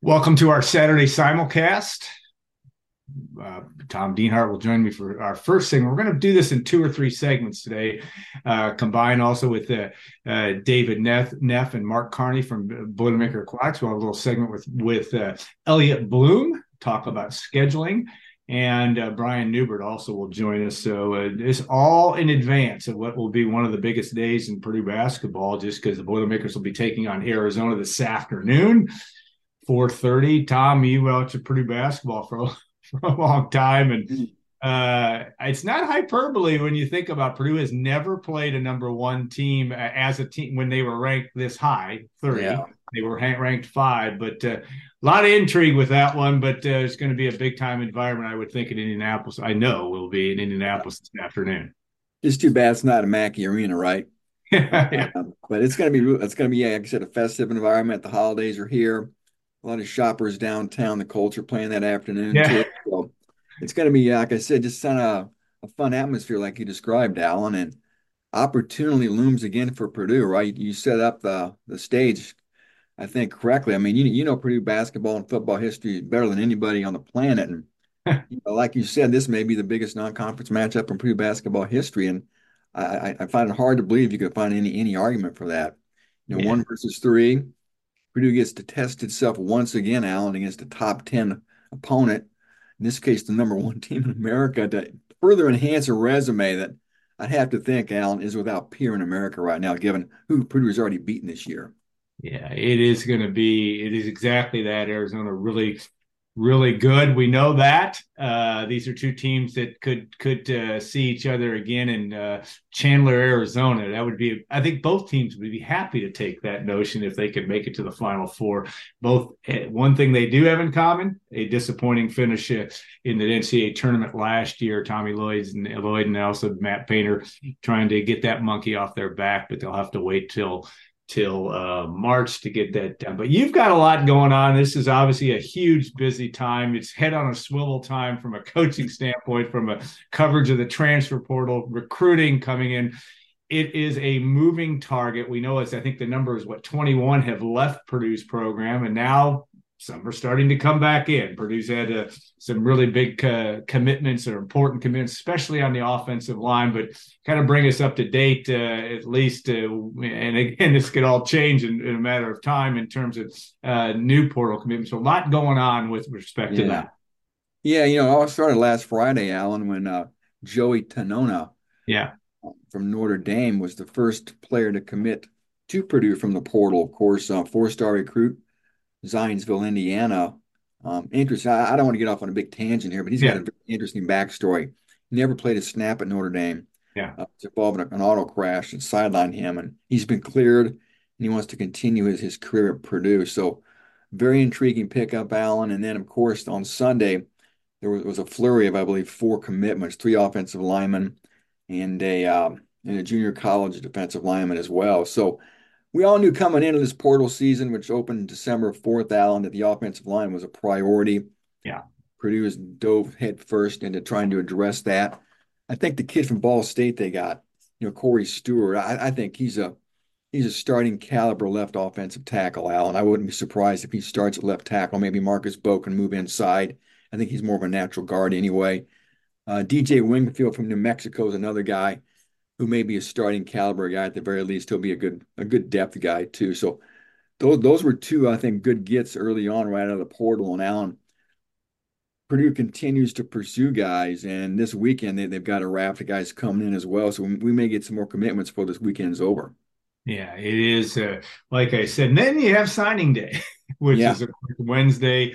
Welcome to our Saturday simulcast. Uh, Tom Dienhart will join me for our first segment. We're going to do this in two or three segments today, uh, combined also with uh, uh David Neff, Neff, and Mark Carney from Boilermaker Aquatics. We'll have a little segment with with uh, Elliot Bloom, talk about scheduling, and uh, Brian Neubert also will join us. So it's all in advance of what will be one of the biggest days in Purdue basketball, just because the Boilermakers will be taking on Arizona this afternoon. 4:30. Tom, you watched Purdue basketball for a, for a long time, and mm-hmm. uh, it's not hyperbole when you think about Purdue has never played a number one team as a team when they were ranked this high, 30. Yeah. They were ranked five, but uh, a lot of intrigue with that one. But uh, it's going to be a big time environment, I would think, in Indianapolis. I know will be in Indianapolis this afternoon. Just too bad it's not a Mackey Arena, right? yeah. Um, but it's going to be it's going to be like I said a festive environment. The holidays are here a lot of shoppers downtown. The Colts are playing that afternoon yeah. too. So it's going to be, like I said, just kind of a fun atmosphere, like you described, Alan. And opportunity looms again for Purdue, right? You set up the the stage, I think, correctly. I mean, you you know Purdue basketball and football history better than anybody on the planet, and you know, like you said, this may be the biggest non-conference matchup in Purdue basketball history, and I, I find it hard to believe you could find any any argument for that. You know, yeah. one versus three Purdue gets to test itself once again, Alan, against a top 10 opponent, in this case, the number one team in America, to further enhance a resume that I'd have to think, Alan, is without peer in America right now, given who Purdue has already beaten this year. Yeah, it is going to be, it is exactly that. Arizona really really good. We know that uh, these are two teams that could could uh, see each other again in uh, Chandler, Arizona. That would be, I think, both teams would be happy to take that notion if they could make it to the Final Four. Both eh, one thing they do have in common: a disappointing finish uh, in the NCAA tournament last year. Tommy Lloyd's and Lloyd and also Matt Painter trying to get that monkey off their back, but they'll have to wait till till uh, March to get that done. But you've got a lot going on. This is obviously a huge, busy time. It's head on a swivel time from a coaching standpoint, from a coverage of the transfer portal, recruiting coming in. It is a moving target. We know it's, I think the number is what 21 have left Purdue's program, and now some are starting to come back in. Purdue's had uh, some really big uh, commitments or important commitments, especially on the offensive line. But kind of bring us up to date, uh, at least. Uh, and again, this could all change in, in, a matter of time in terms of uh, new portal commitments. So a lot going on with respect yeah. to that. Yeah, you know, all started last Friday, Alan, when uh, Joey Tanona, yeah, from Notre Dame, was the first player to commit to Purdue from the portal. Of course, four-star recruit Zionsville, Indiana. Um, interesting. I, I, don't want to get off on a big tangent here, but he's yeah. got an interesting backstory. He never played a snap at Notre Dame. Yeah, uh, it's involved in an auto crash and sidelined him, and he's been cleared, and he wants to continue his his career at Purdue. So, very intriguing pickup, Alan. And then, of course, on Sunday, there was, was a flurry of, I believe, four commitments: three offensive linemen and a uh, and a junior college defensive lineman as well. So we all knew coming into this portal season, which opened December 4th, Alan, that the offensive line was a priority. Yeah. Purdue has dove head first into trying to address that. I think the kid from Ball State they got, you know, Corey Stewart, I, I think he's a he's a starting caliber left offensive tackle, Alan. I wouldn't be surprised if he starts at left tackle. Maybe Marcus Mbow can move inside. I think he's more of a natural guard anyway. Uh, DJ Wingfield from New Mexico is another guy who may be a starting caliber guy at the very least. He'll be a good a good depth guy too. So those those were two I think good gets early on right out of the portal. And Allen Purdue continues to pursue guys, and this weekend they, they've got a raft of guys coming in as well. So we may get some more commitments before this weekend's over. Yeah, it is. Uh, like I said, and then you have signing day, which yeah. is Wednesday.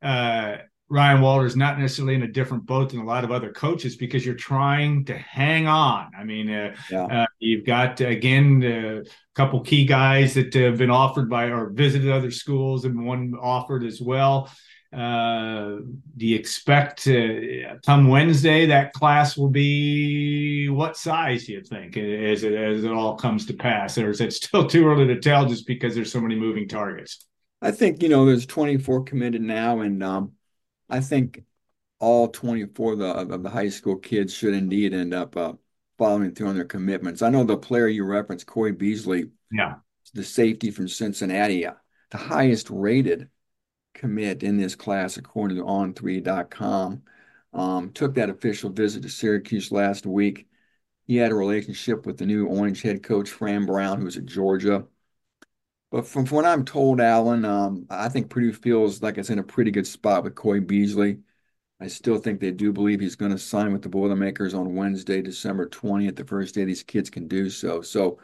Uh, Ryan Walters not necessarily in a different boat than a lot of other coaches because you're trying to hang on. I mean, uh, yeah. uh, you've got again a couple key guys that have been offered by or visited other schools and one offered as well. Uh, do you expect uh, come Wednesday that class will be what size? Do you think as it as it all comes to pass, or is it still too early to tell just because there's so many moving targets? I think you know there's 24 committed now, and um, I think all 24 of the, of the high school kids should indeed end up uh, following through on their commitments. I know the player you referenced, Coy Beasley, yeah, the safety from Cincinnati, uh, the highest rated commit in this class, according to on3.com. Um, took that official visit to Syracuse last week. He had a relationship with the new Orange head coach, Fran Brown, who's at Georgia. But from, from what I'm told, Alan, um, I think Purdue feels like it's in a pretty good spot with Coy Beasley. I still think they do believe he's going to sign with the Boilermakers on Wednesday, December 20th, the first day these kids can do so. So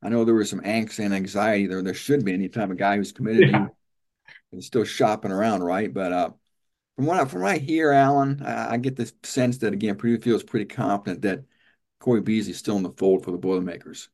I know there was some angst and anxiety there. There should be any anytime a guy who's committed yeah. is still shopping around, right? But uh, from what I, from what I hear, Alan, I, I get the sense that again Purdue feels pretty confident that Coy Beasley's still in the fold for the Boilermakers.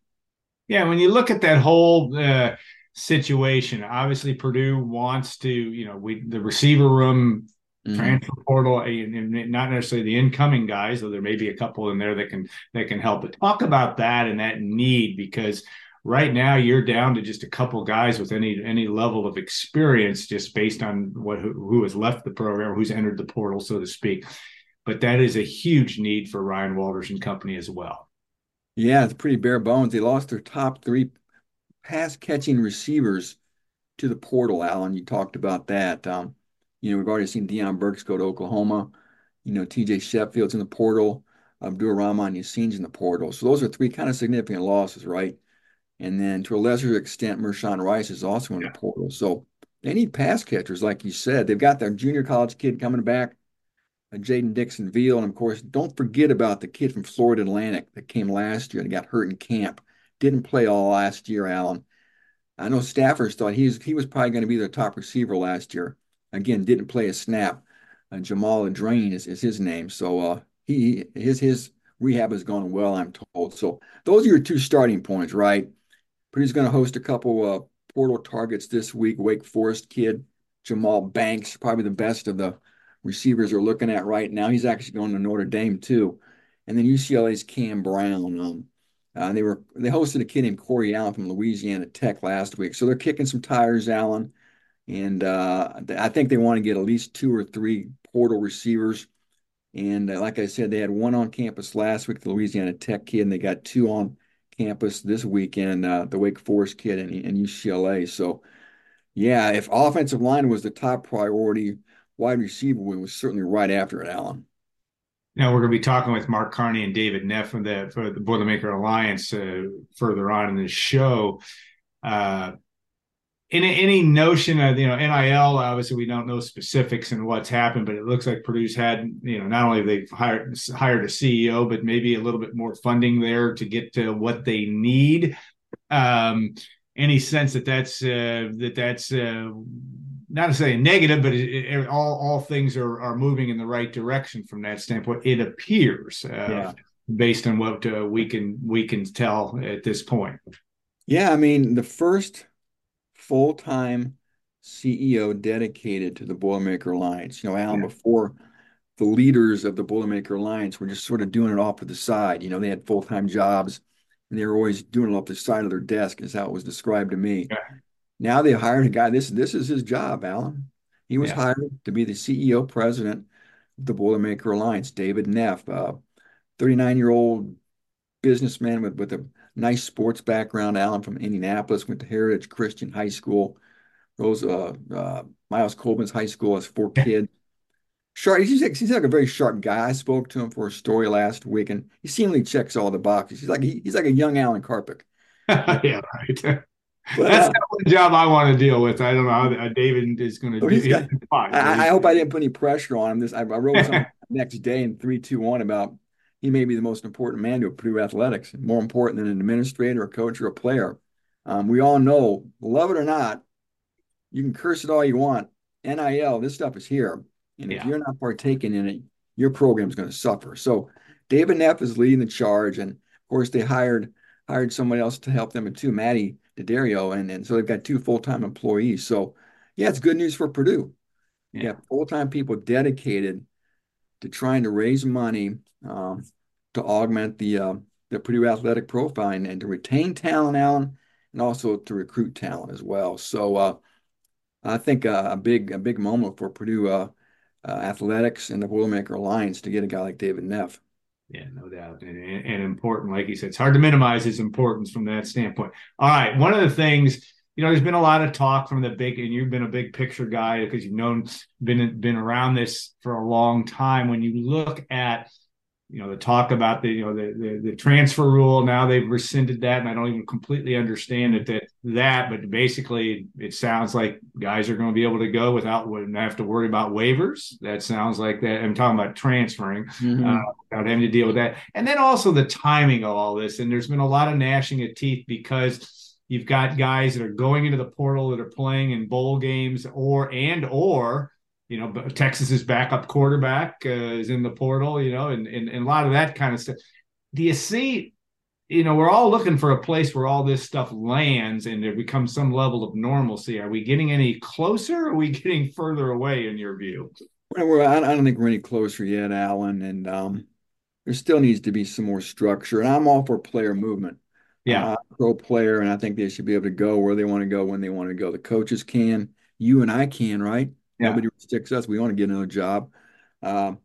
Yeah, when you look at that whole uh, situation, obviously Purdue wants to, you know, we the receiver room Mm-hmm. transfer portal and not necessarily the incoming guys though there may be a couple in there that can that can help. But talk about that and that need because right now you're down to just a couple guys with any any level of experience just based on what who, who has left the program or who's entered the portal so to speak. But that is a huge need for Ryan Walters and company as well. Yeah it's pretty bare bones. They lost their top three pass catching receivers to the portal alan you talked about that um, you know, we've already seen Deion Burks go to Oklahoma. You know, TJ Sheffield's in the portal. Abdur Rahman Yaseen's in the portal. So those are three kind of significant losses, right? And then to a lesser extent, Mershawn Rice is also in yeah. the portal. So they need pass catchers, like you said. They've got their junior college kid coming back, uh, Jaden Dixon Veal. And of course, don't forget about the kid from Florida Atlantic that came last year and got hurt in camp. Didn't play all last year, Alan. I know staffers thought he was, he was probably going to be their top receiver last year again didn't play a snap. Uh, Jahmal Edrine is, is his name. So uh, he his his rehab has gone well, I'm told. So those are your two starting points, right? Purdue's going to host a couple uh, portal targets this week. Wake Forest kid Jahmal Banks, probably the best of the receivers are looking at right now. He's actually going to Notre Dame too, and then UCLA's Cam Brown. Um, uh, they were they hosted a kid named Corey Allen from Louisiana Tech last week, so they're kicking some tires, Allen. And uh, I think they want to get at least two or three portal receivers. And uh, like I said, they had one on campus last week, the Louisiana Tech kid, and they got two on campus this weekend, uh, the Wake Forest kid and, and UCLA. So, yeah, if offensive line was the top priority, wide receiver was certainly right after it, Now we're going to be talking with Mark Carney and David Neff from the for the Boilermaker Alliance uh, further on in the show. Uh, any, any notion of you know NIL? Obviously, we don't know specifics and what's happened, but it looks like Purdue's had you know not only they've hired hired a CEO, but maybe a little bit more funding there to get to what they need. Um, any sense that that's uh, that that's uh, not to say a negative, but it, it, all all things are are moving in the right direction from that standpoint. It appears, uh, yeah. based on what uh, we can we can tell at this point. Yeah, I mean the first full time CEO dedicated to the Boilermaker Alliance. You know, Alan, yeah. before the leaders of the Boilermaker Alliance were just sort of doing it off to the side. You know, they had full time jobs and they were always doing it off the side of their desk, is how it was described to me. Yeah. Now they hired a guy. This this is his job, Alan. He was yeah. hired to be the CEO president of the Boilermaker Alliance, David Neff, 39 year old businessman with, with a nice sports background. Alan from Indianapolis went to Heritage Christian High School. Rose uh, uh, Myles Colvin's high school has four kids. Sharp. He's like, he's like a very sharp guy. I spoke to him for a story last week, and he seemingly checks all the boxes. He's like he, he's like a young Alan Karpick. yeah, right. But, That's uh, the job I want to deal with. I don't know how uh, David is going to do. Got, I, I, hope I didn't put any pressure on him. This I, I wrote something next day in three two one about he may be the most important man to Purdue athletics, more important than an administrator, a coach, or a player. Um, we all know, love it or not, you can curse it all you want. NIL, this stuff is here. And yeah. if you're not partaking in it, your program is going to suffer. So David Neff is leading the charge. And of course, they hired hired somebody else to help them too, Maddie D'Addario. And, and so they've got two full-time employees. So yeah, it's good news for Purdue. Yeah, yeah full-time people dedicated to trying to raise money um, to augment the uh, the Purdue athletic profile and, and, to retain talent, Alan, and also to recruit talent as well. So uh, I think uh, a big a big moment for Purdue uh, uh, athletics and the Boilermaker Alliance to get a guy like David Neff. Yeah, no doubt, and, and important, like you said, it's hard to minimize his importance from that standpoint. All right, one of the things you know, there's been a lot of talk from the big, and you've been a big picture guy because you've known been been around this for a long time. When you look at you know the talk about the you know the, the, the transfer rule. Now they've rescinded that and i don't even completely understand it that that but basically it sounds like guys are going to be able to go without wouldn't have to worry about waivers. That sounds like that i'm talking about transferring mm-hmm. uh, without having to deal with that. And then also the timing of all this and there's been a lot of gnashing of teeth because you've got guys that are going into the portal that are playing in bowl games or and or you know, Texas's backup quarterback uh, is in the portal, you know, and, and, and a lot of that kind of stuff. Do you see, you know, we're all looking for a place where all this stuff lands and there becomes some level of normalcy. Are we getting any closer? Or are we getting further away in your view? Well, I don't think we're any closer yet, Alan. And um, there still needs to be some more structure. And I'm all for player movement. Yeah. Uh, pro player, and I think they should be able to go where they want to go when they want to go. The coaches can, you and I can, right? Yeah. Nobody restricts us. We want to get another job. Um,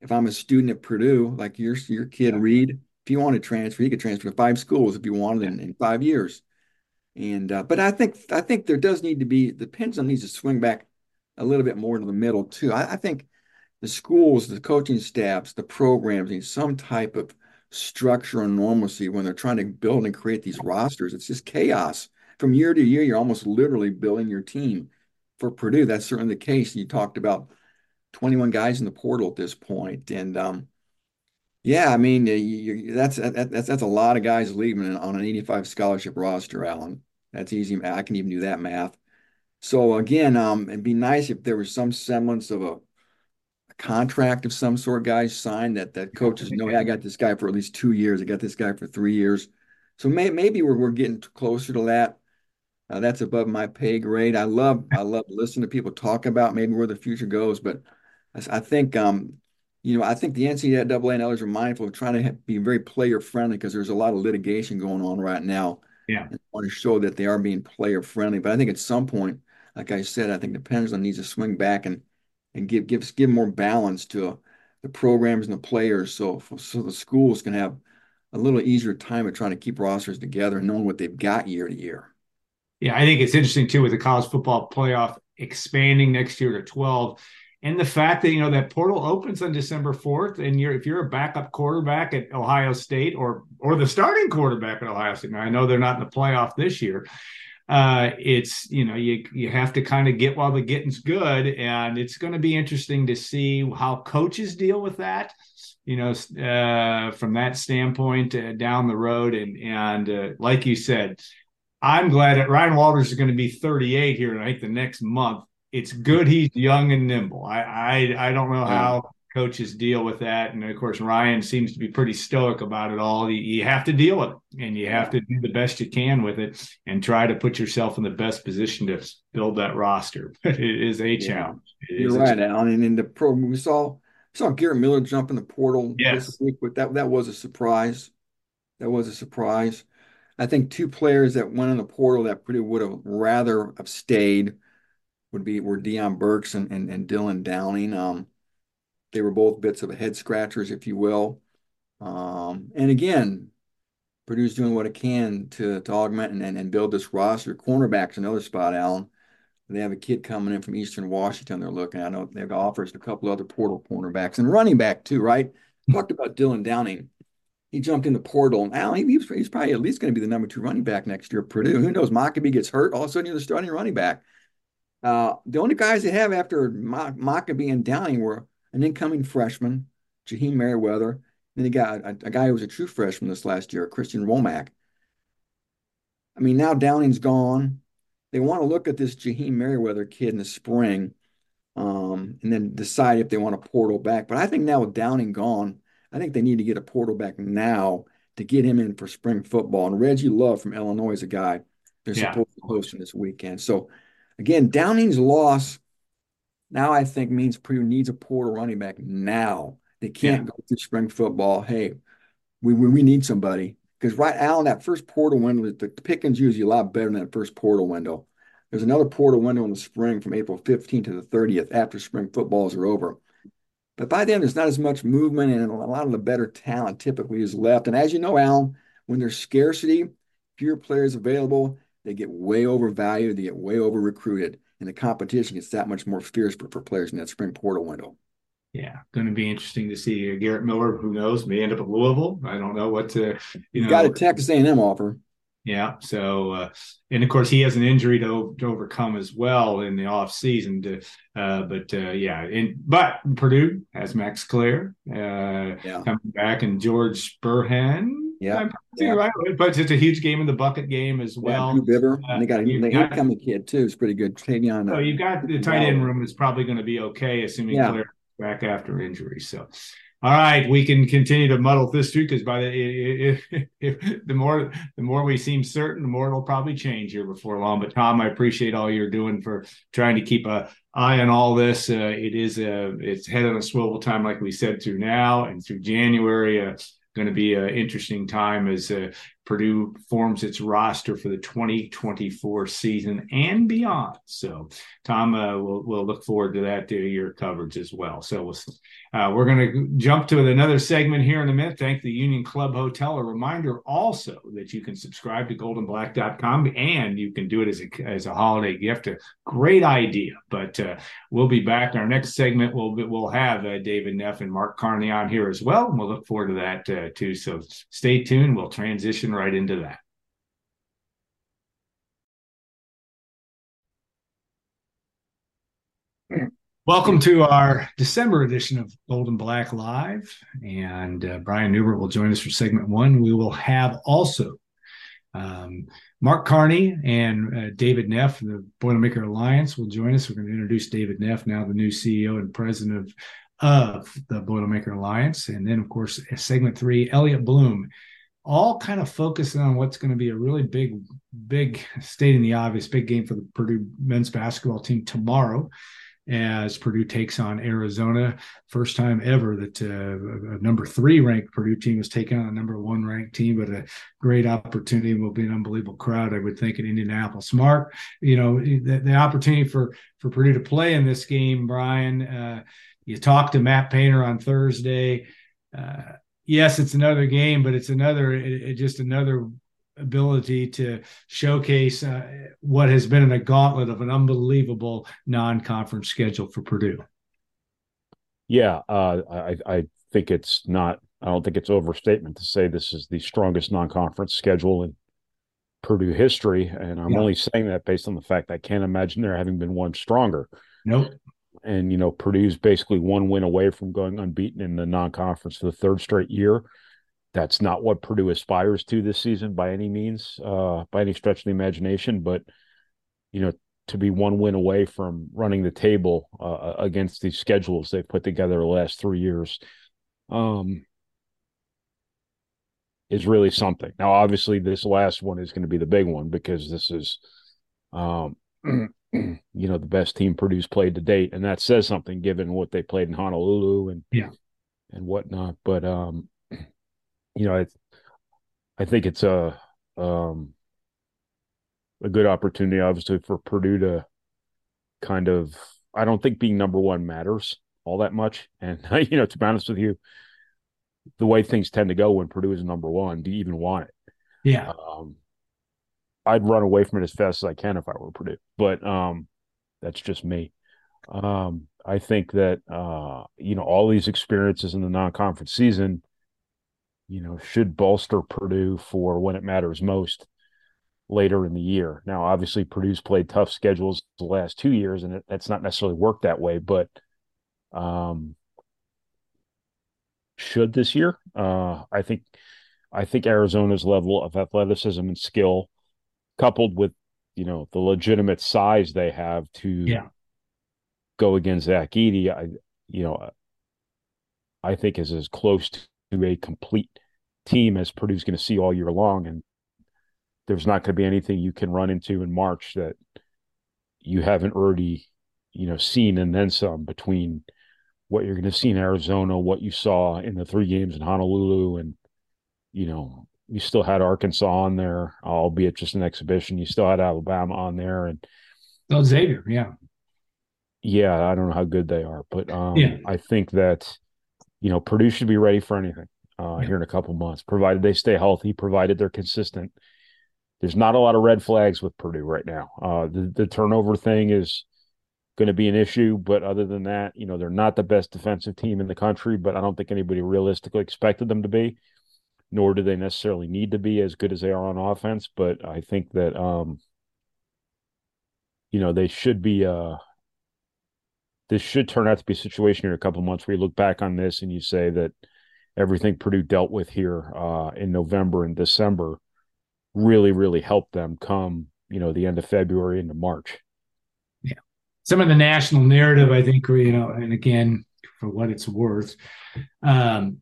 if I'm a student at Purdue, like your your kid yeah. Reed, if you want to transfer, he could transfer to five schools if you wanted in, in five years. And uh, but I think I think there does need to be the pendulum needs to swing back a little bit more to the middle too. I, I think the schools, the coaching staffs, the programs need some type of structure and normalcy when they're trying to build and create these rosters. It's just chaos from year to year. You're almost literally building your team for Purdue, that's certainly the case. You talked about 21 guys in the portal at this point, and um, yeah, I mean you, that's that's that's a lot of guys leaving on an 85 scholarship roster, Alan. That's easy. I can even do that math. So again, um, it'd be nice if there was some semblance of a, a contract of some sort, guys signed that that coaches know, hey, I got this guy for at least two years. I got this guy for three years. So may, maybe we're we're getting closer to that. Uh, that's above my pay grade. I love I love listening to people talk about maybe where the future goes, but I, I think um, you know I think the NCAA and others are mindful of trying to be very player friendly because there's a lot of litigation going on right now. Yeah, I want to show that they are being player friendly. But I think at some point, like I said, I think the pendulum needs to swing back and and give give give more balance to uh, the programs and the players, so so the schools can have a little easier time of trying to keep rosters together and knowing what they've got year to year. Yeah, I think it's interesting too with the college football playoff expanding next year to 12 and the fact that you know that portal opens on December 4th and you're if you're a backup quarterback at Ohio State or or the starting quarterback at Ohio State. Now I know they're not in the playoff this year. Uh, it's you know you you have to kind of get while the getting's good and it's going to be interesting to see how coaches deal with that you know uh, from that standpoint uh, down the road and and uh, like you said I'm glad that Ryan Walters is going to be 38 here, and I think the next month. It's good he's young and nimble. I I, I don't know how coaches deal with that, and of course Ryan seems to be pretty stoic about it all. You, you have to deal with it, and you have to do the best you can with it, and try to put yourself in the best position to build that roster. But it is a challenge. It You're right, Alan. And in the program, we saw saw Garrett Miller jump in the portal yes. this week, but that that was a surprise. That was a surprise. I think two players that went in the portal that pretty would have rather have stayed would be were Deion Burks and, and, and Dylan Downing. Um, they were both bits of head scratchers, if you will. Um, and again, Purdue's doing what it can to, to augment and, and, and build this roster. Cornerback's another spot, Alan. They have a kid coming in from Eastern Washington. They're looking. I know they've offers a couple other portal cornerbacks and running back too, right? Talked about Dylan Downing he jumped in the portal. And Alan, he, he's probably at least going to be the number two running back next year Purdue. Who knows? Mockobee gets hurt. All of a sudden, you're the starting running back. Uh, the only guys they have after Mockobee and Downing were an incoming freshman, Jaheim Merriweather. Then they got a, a, guy who was a true freshman this last year, Christian Womack. I mean, now Downing's gone. They want to look at this Jaheim Merriweather kid in the spring um, and then decide if they want to portal back. But I think now with Downing gone, I think they need to get a portal back now to get him in for spring football. And Reggie Love from Illinois is a guy they're yeah. supposed to host in this weekend. So again, Downing's loss now I think means Purdue needs a portal running back now. They can't yeah. go through spring football. Hey, we we, we need somebody because right Alan, that first portal window, the Pickens usually a lot better than that first portal window. There's another portal window in the spring from April 15th to the 30th after spring footballs are over. But by then, there's not as much movement, and a lot of the better talent typically is left. And as you know, Alan, when there's scarcity, fewer players available, they get way overvalued, they get way over recruited, and the competition gets that much more fierce for, for players in that spring portal window. Yeah, going to be interesting to see Garrett Miller. Who knows? May end up at Louisville. I don't know what to. You, know. got a Texas A&M offer. Yeah. So, uh, and of course, he has an injury to, to overcome as well in the off season. To, uh, but uh, yeah, and but Purdue has Max Klare uh, yeah. coming back and George Burhenn. Yeah. yeah. Right. But it's a huge game in the bucket game as well. Yeah, Bibber. and they got a the incoming kid too. It's pretty good. Tavion. So you've got the tight end room is probably going to be okay, assuming yeah. Klare back after injury. So all right, we can continue to muddle this through because by the the more the more we seem certain, the more it'll probably change here before long. But Tom, I appreciate all you're doing for trying to keep a eye on all this. Uh, it is a it's head on a swivel time, like we said, through now and through January. Uh, going to be an interesting time as uh, Purdue forms its roster for the 2024 season and beyond. So, Tom, uh, we'll, we'll look forward to that to your coverage as well. So, we'll, uh, we're going to jump to another segment here in a minute. Thank the Union Club Hotel. A reminder also that you can subscribe to goldandblack.com and you can do it as a, as a holiday gift. A great idea. But uh, we'll be back. In our next segment, we'll, we'll have uh, David Neff and Mark Carney on here as well. And we'll look forward to that uh, too. So, stay tuned. We'll transition right into that. Welcome to our December edition of Gold and Black Live. And uh, Brian Neubert will join us for segment one. We will have also um, Mark Carney and uh, David Neff the Boilermaker Alliance will join us. We're going to introduce David Neff, now the new CEO and president of, of the Boilermaker Alliance. And then, of course, segment three, Elliot Bloom all kind of focusing on what's going to be a really big, big stating the obvious big game for the Purdue men's basketball team tomorrow as Purdue takes on Arizona. First time ever that uh, a number three ranked Purdue team is taking on a number one ranked team, but a great opportunity will be an unbelievable crowd, I would think, in Indianapolis. Mark, you know, the, the opportunity for for Purdue to play in this game, Brian. Uh, you talked to Matt Painter on Thursday. Uh, yes, it's another game, but it's another it, it just another ability to showcase uh, what has been in a gauntlet of an unbelievable non-conference schedule for Purdue. Yeah, uh, I, I think it's not. I don't think it's overstatement to say this is the strongest non-conference schedule in Purdue history, and I'm yeah. only saying that based on the fact I can't imagine there having been one stronger. Nope and you know Purdue's basically one win away from going unbeaten in the non-conference for the third straight year. That's not what Purdue aspires to this season by any means, uh, by any stretch of the imagination. But you know, to be one win away from running the table uh, against these schedules they've put together the last three years, um, is really something. Now, obviously, this last one is going to be the big one because this is, um, you know the best team Purdue's played to date, and that says something given what they played in Honolulu and yeah and whatnot. But um, you know, I I think it's a um a good opportunity, obviously, for Purdue to kind of. I don't think being number one matters all that much, and you know, to be honest with you, the way things tend to go when Purdue is number one, do you even want it? Yeah. Um, I'd run away from it as fast as I can if I were Purdue. But um, that's just me. Um, I think that uh, you know all these experiences in the non-conference season, you know, should bolster Purdue for when it matters most later in the year. Now, obviously, Purdue's played tough schedules the last two years, and it, that's not necessarily worked that way. But um, should this year, uh, I think, I think Arizona's level of athleticism and skill coupled with you know the legitimate size they have to yeah. go against Zach Edey, I you know I think is as close to a complete team as Purdue's going to see all year long, and there's not going to be anything you can run into in March that you haven't already you know seen and then some between what you're going to see in Arizona, what you saw in the three games in Honolulu, and you know you still had Arkansas on there, albeit just an exhibition. You still had Alabama on there, and oh Xavier, yeah, yeah. I don't know how good they are, but um, yeah. I think that you know Purdue should be ready for anything uh, yeah. here in a couple months, provided they stay healthy, provided they're consistent. there's not a lot of red flags with Purdue right now. Uh, the, the turnover thing is going to be an issue, but other than that, you know, they're not the best defensive team in the country, but I don't think anybody realistically expected them to be, nor do they necessarily need to be as good as they are on offense. But I think that, um, you know, they should be, uh, this should turn out to be a situation in a couple months where you look back on this and you say that everything Purdue dealt with here uh, in November and December really, really helped them come, you know, the end of February into March. Yeah. Some of the national narrative, I think, you know, and again, for what it's worth, um,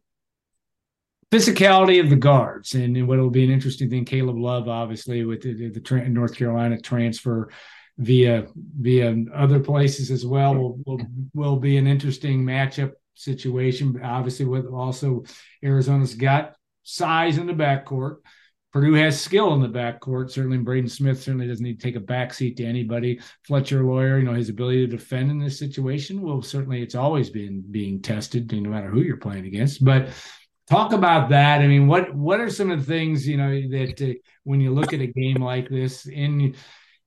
physicality of the guards, and what will be an interesting thing. Caleb Love, obviously, with the, the, the North Carolina transfer via via other places as well, will will, will be an interesting matchup situation. Obviously, with also Arizona's got size in the backcourt. Purdue has skill in the backcourt. Certainly, Braden Smith certainly doesn't need to take a backseat to anybody. Fletcher Loyer, you know, his ability to defend in this situation will certainly it's always been being tested, no matter who you're playing against. But talk about that. I mean, what what are some of the things you know that uh, when you look at a game like this in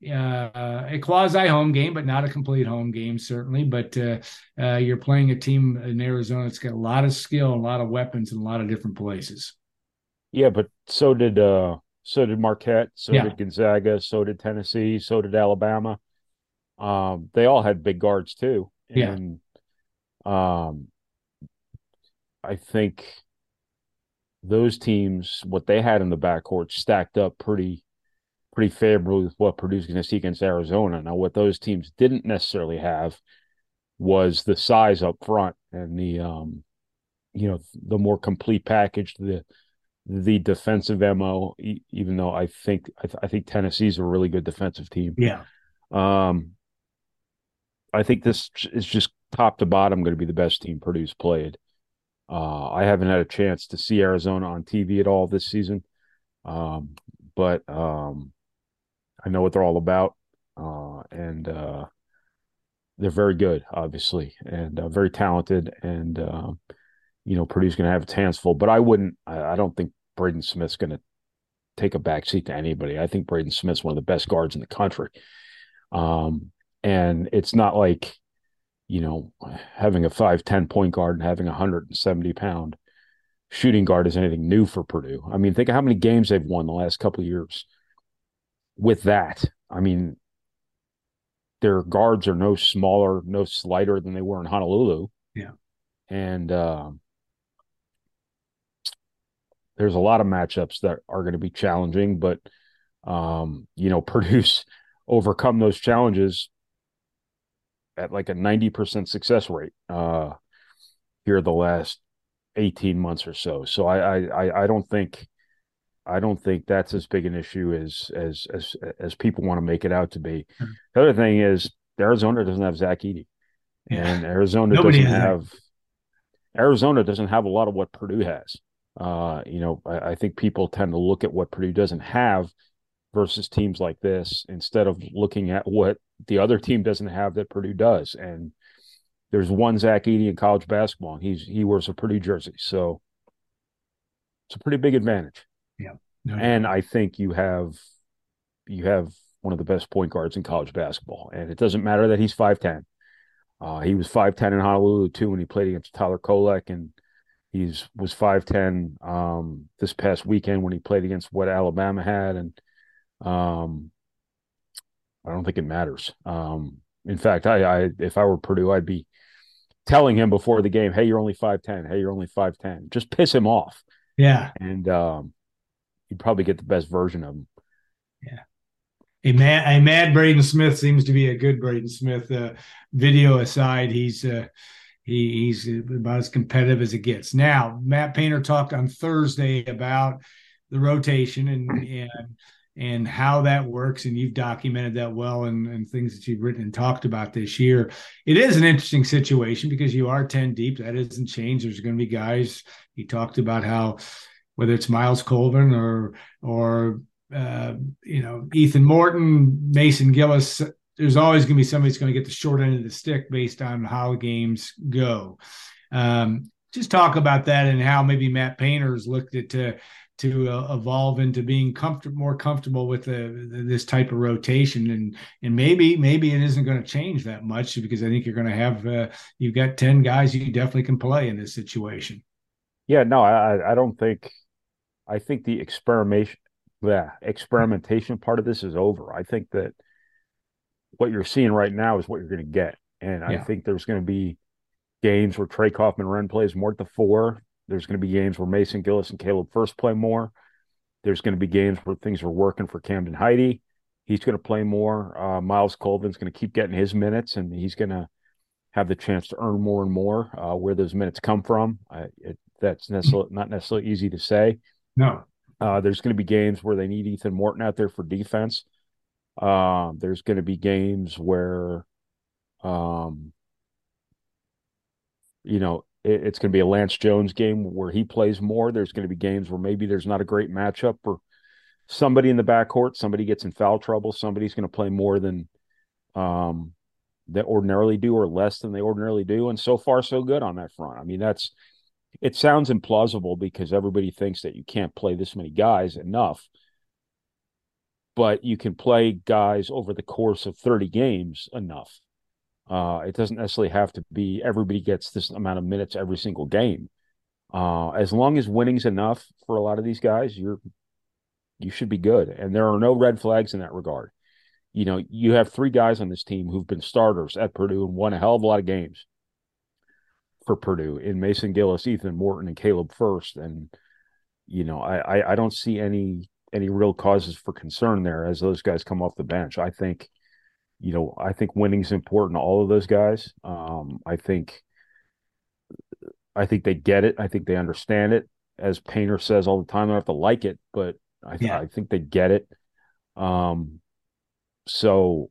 uh, a quasi home game, but not a complete home game, certainly. But uh, uh, you're playing a team in Arizona that's got a lot of skill, a lot of weapons in a lot of different places. Yeah, but so did uh so did Marquette, so yeah. did Gonzaga, so did Tennessee, so did Alabama. Um, they all had big guards too. And yeah. um I think those teams, what they had in the backcourt stacked up pretty pretty favorably with what Purdue's going to see against Arizona. Now, what those teams didn't necessarily have was the size up front and the um you know the more complete package the the defensive mo. Even though I think I, th- I think Tennessee's a really good defensive team. Yeah. Um, I think this is just top to bottom going to be the best team Purdue's played. Uh, I haven't had a chance to see Arizona on TV at all this season, um, but um, I know what they're all about, uh, and uh, they're very good, obviously, and uh, very talented. And uh, you know, Purdue's going to have its hands full. But I wouldn't. I, I don't think Braden Smith's going to take a backseat to anybody. I think Braden Smith's one of the best guards in the country. Um, and it's not like, you know, having a 5'10 point guard and having a 170 pound shooting guard is anything new for Purdue. I mean, think of how many games they've won the last couple of years with that. I mean, their guards are no smaller, no slighter than they were in Honolulu. Yeah. And, uh, there's a lot of matchups that are going to be challenging, but um, you know, Purdue's overcome those challenges at like a 90% success rate uh here the last 18 months or so. So I I I don't think I don't think that's as big an issue as as as as people want to make it out to be. Mm-hmm. The other thing is Arizona doesn't have Zach. Yeah. And Arizona doesn't have Arizona doesn't have a lot of what Purdue has. Uh, you know, I, I, think people tend to look at what Purdue doesn't have versus teams like this instead of looking at what the other team doesn't have that Purdue does. And there's one Zach Edey in college basketball, and he's he wears a Purdue jersey, so it's a pretty big advantage. Yeah, no, and I think you have you have one of the best point guards in college basketball, and it doesn't matter that he's five ten. Uh, he was five ten in Honolulu too when he played against Tyler Kolek and He's was five ten um, this past weekend when he played against what Alabama had, and um, I don't think it matters. Um, in fact, I, I if I were Purdue, I'd be telling him before the game, "Hey, you're only five ten. Hey, you're only five ten. Just piss him off." Yeah, and um, you'd probably get the best version of him. Yeah. A mad, a mad Braden Smith seems to be a good Braden Smith. Uh, video aside, he's uh, he, he's about as competitive as it gets. Now, Matt Painter talked on Thursday about the rotation and and and how that works, and you've documented that well and, and things that you've written and talked about this year. It is an interesting situation because you are 10 deep. That hasn't changed. There's going to be guys. He talked about how whether it's Myles Colvin or or uh, you know Ethan Morton, Mason Gillis, there's always going to be somebody that's going to get the short end of the stick based on how games go. Um, just talk about that and how maybe Matt Painter's looked at uh, to uh, evolve into being comfortable, more comfortable with the, the, this type of rotation, and and maybe maybe it isn't going to change that much because I think you're going to have uh, you've got ten guys you definitely can play in this situation. Yeah, no, I I don't think I think the experimentation the experimentation part of this is over. I think that what you're seeing right now is what you're going to get, and yeah. I think there's going to be games where Trey Kaufman-Renn plays more at the four. There's going to be games where Mason Gillis and Caleb Furst play more. There's going to be games where things are working for Camden Heide. He's going to play more. Uh, Myles Colvin's going to keep getting his minutes, and he's going to have the chance to earn more and more. Uh, where those minutes come from, I, it, that's necessarily, not necessarily easy to say. No. Uh, there's going to be games where they need Ethan Morton out there for defense. Uh, there's going to be games where, um, you know, it's going to be a Lance Jones game where he plays more. There's going to be games where maybe there's not a great matchup for somebody in the backcourt. Somebody gets in foul trouble. Somebody's going to play more than um, they ordinarily do or less than they ordinarily do. And so far, so good on that front. I mean, that's it sounds implausible because everybody thinks that you can't play this many guys enough but you can play guys over the course of 30 games enough. Uh, it doesn't necessarily have to be everybody gets this amount of minutes every single game. Uh, as long as winning's enough for a lot of these guys, you're you should be good. And there are no red flags in that regard. You know, you have three guys on this team who've been starters at Purdue and won a hell of a lot of games for Purdue in Mason Gillis, Ethan Morton, and Caleb Furst. And you know, I, I, I don't see any any real causes for concern there as those guys come off the bench. I think, you know, I think winning is important to all of those guys. Um, I think, I think they get it. I think they understand it. As Painter says all the time, they have to like it, but I, th- yeah. I think they get it. Um, so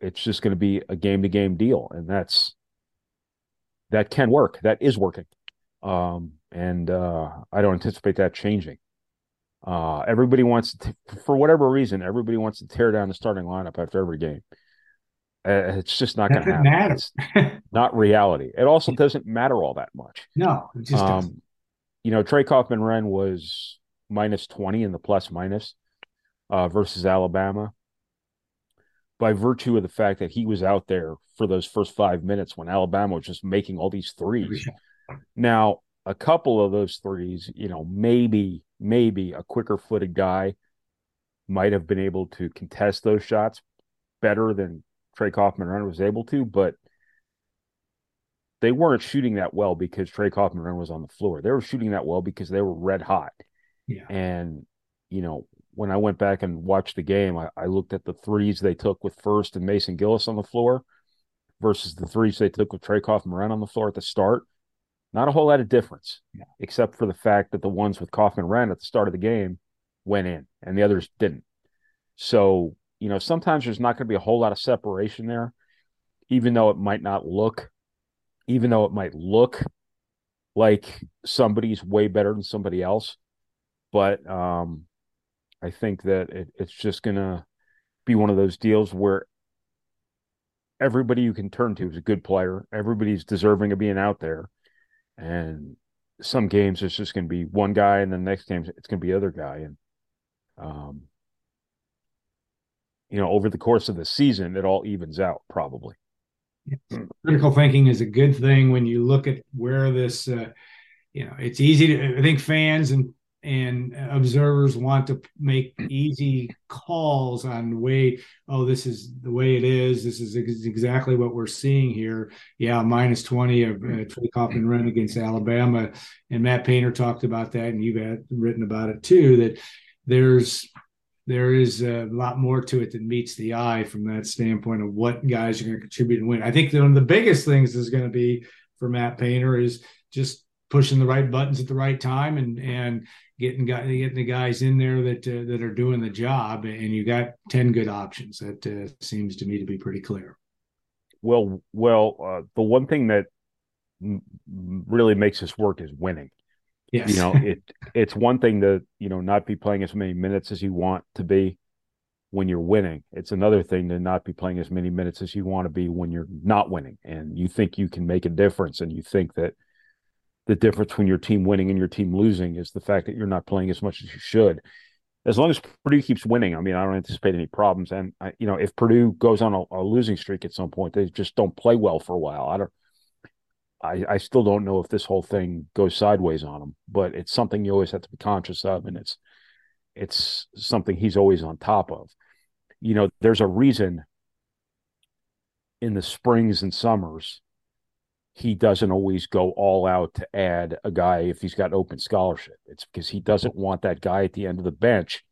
it's just going to be a game to game deal, and that's that can work. That is working, um, and uh, I don't anticipate that changing. Uh, everybody wants to, for whatever reason, everybody wants to tear down the starting lineup after every game. Uh, it's just not going to happen. Matter. It's not reality. It also doesn't matter all that much. No, it just um, doesn't. You know, Trey Kaufman-Renn was minus 20 in the plus minus uh, versus Alabama by virtue of the fact that he was out there for those first five minutes when Alabama was just making all these threes. Now, a couple of those threes, you know, maybe maybe a quicker footed guy might have been able to contest those shots better than Trey Kaufman-Renn was able to, but they weren't shooting that well because Trey Kaufman-Renn was on the floor. They were shooting that well because they were red hot. Yeah. And, you know, when I went back and watched the game, I, I looked at the threes they took with Furst and Mason Gillis on the floor versus the threes they took with Trey Kaufman-Renn on the floor at the start. Not a whole lot of difference, yeah. except for the fact that the ones with Kaufman-Renn at the start of the game went in and the others didn't. So, you know, sometimes there's not going to be a whole lot of separation there, even though it might not look, even though it might look like somebody's way better than somebody else. But um, I think that it, it's just going to be one of those deals where everybody you can turn to is a good player. Everybody's deserving of being out there and some games it's just going to be one guy, and the next game it's going to be other guy, and um, you know, over the course of the season, it all evens out probably. Critical thinking is a good thing when you look at where this, uh, you know, it's easy to. I think fans and and observers want to make easy calls on the way oh this is the way it is this is ex- exactly what we're seeing here yeah minus 20 of uh, Trey Kaufman-Renn against Alabama and Matt Painter talked about that and you've had, written about it too that there's there is a lot more to it than meets the eye from that standpoint of what guys are going to contribute and win. I think one of the biggest things is going to be for Matt Painter is just pushing the right buttons at the right time and and getting getting the guys in there that uh, that are doing the job, and you got ten good options. That uh, seems to me to be pretty clear. Well, well, uh, the one thing that really makes this work is winning. Yes. You know, it it's one thing to you know not be playing as many minutes as you want to be when you're winning. It's another thing to not be playing as many minutes as you want to be when you're not winning, and you think you can make a difference, and you think that the difference between your team winning and your team losing is the fact that you're not playing as much as you should. As long as Purdue keeps winning, I mean, I don't anticipate any problems. And I, you know, if Purdue goes on a, a, losing streak at some point, they just don't play well for a while. I don't. I, I still don't know if this whole thing goes sideways on him, but it's something you always have to be conscious of, and it's it's something he's always on top of. You know, there's a reason in the springs and summers he doesn't always go all out to add a guy if he's got open scholarship. It's because he doesn't want that guy at the end of the bench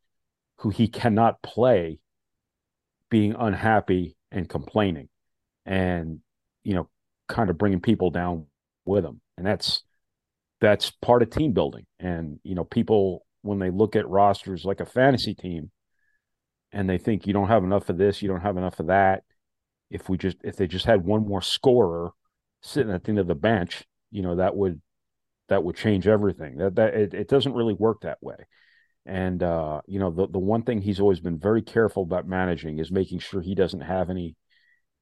who he cannot play being unhappy and complaining and you know kind of bringing people down with them, and that's that's part of team building and you know people when they look at rosters like a fantasy team and they think you don't have enough of this you don't have enough of that if we just if they just had one more scorer sitting at the end of the bench, you know, that would that would change everything. That that it, it doesn't really work that way. And uh, you know, the the one thing he's always been very careful about managing is making sure he doesn't have any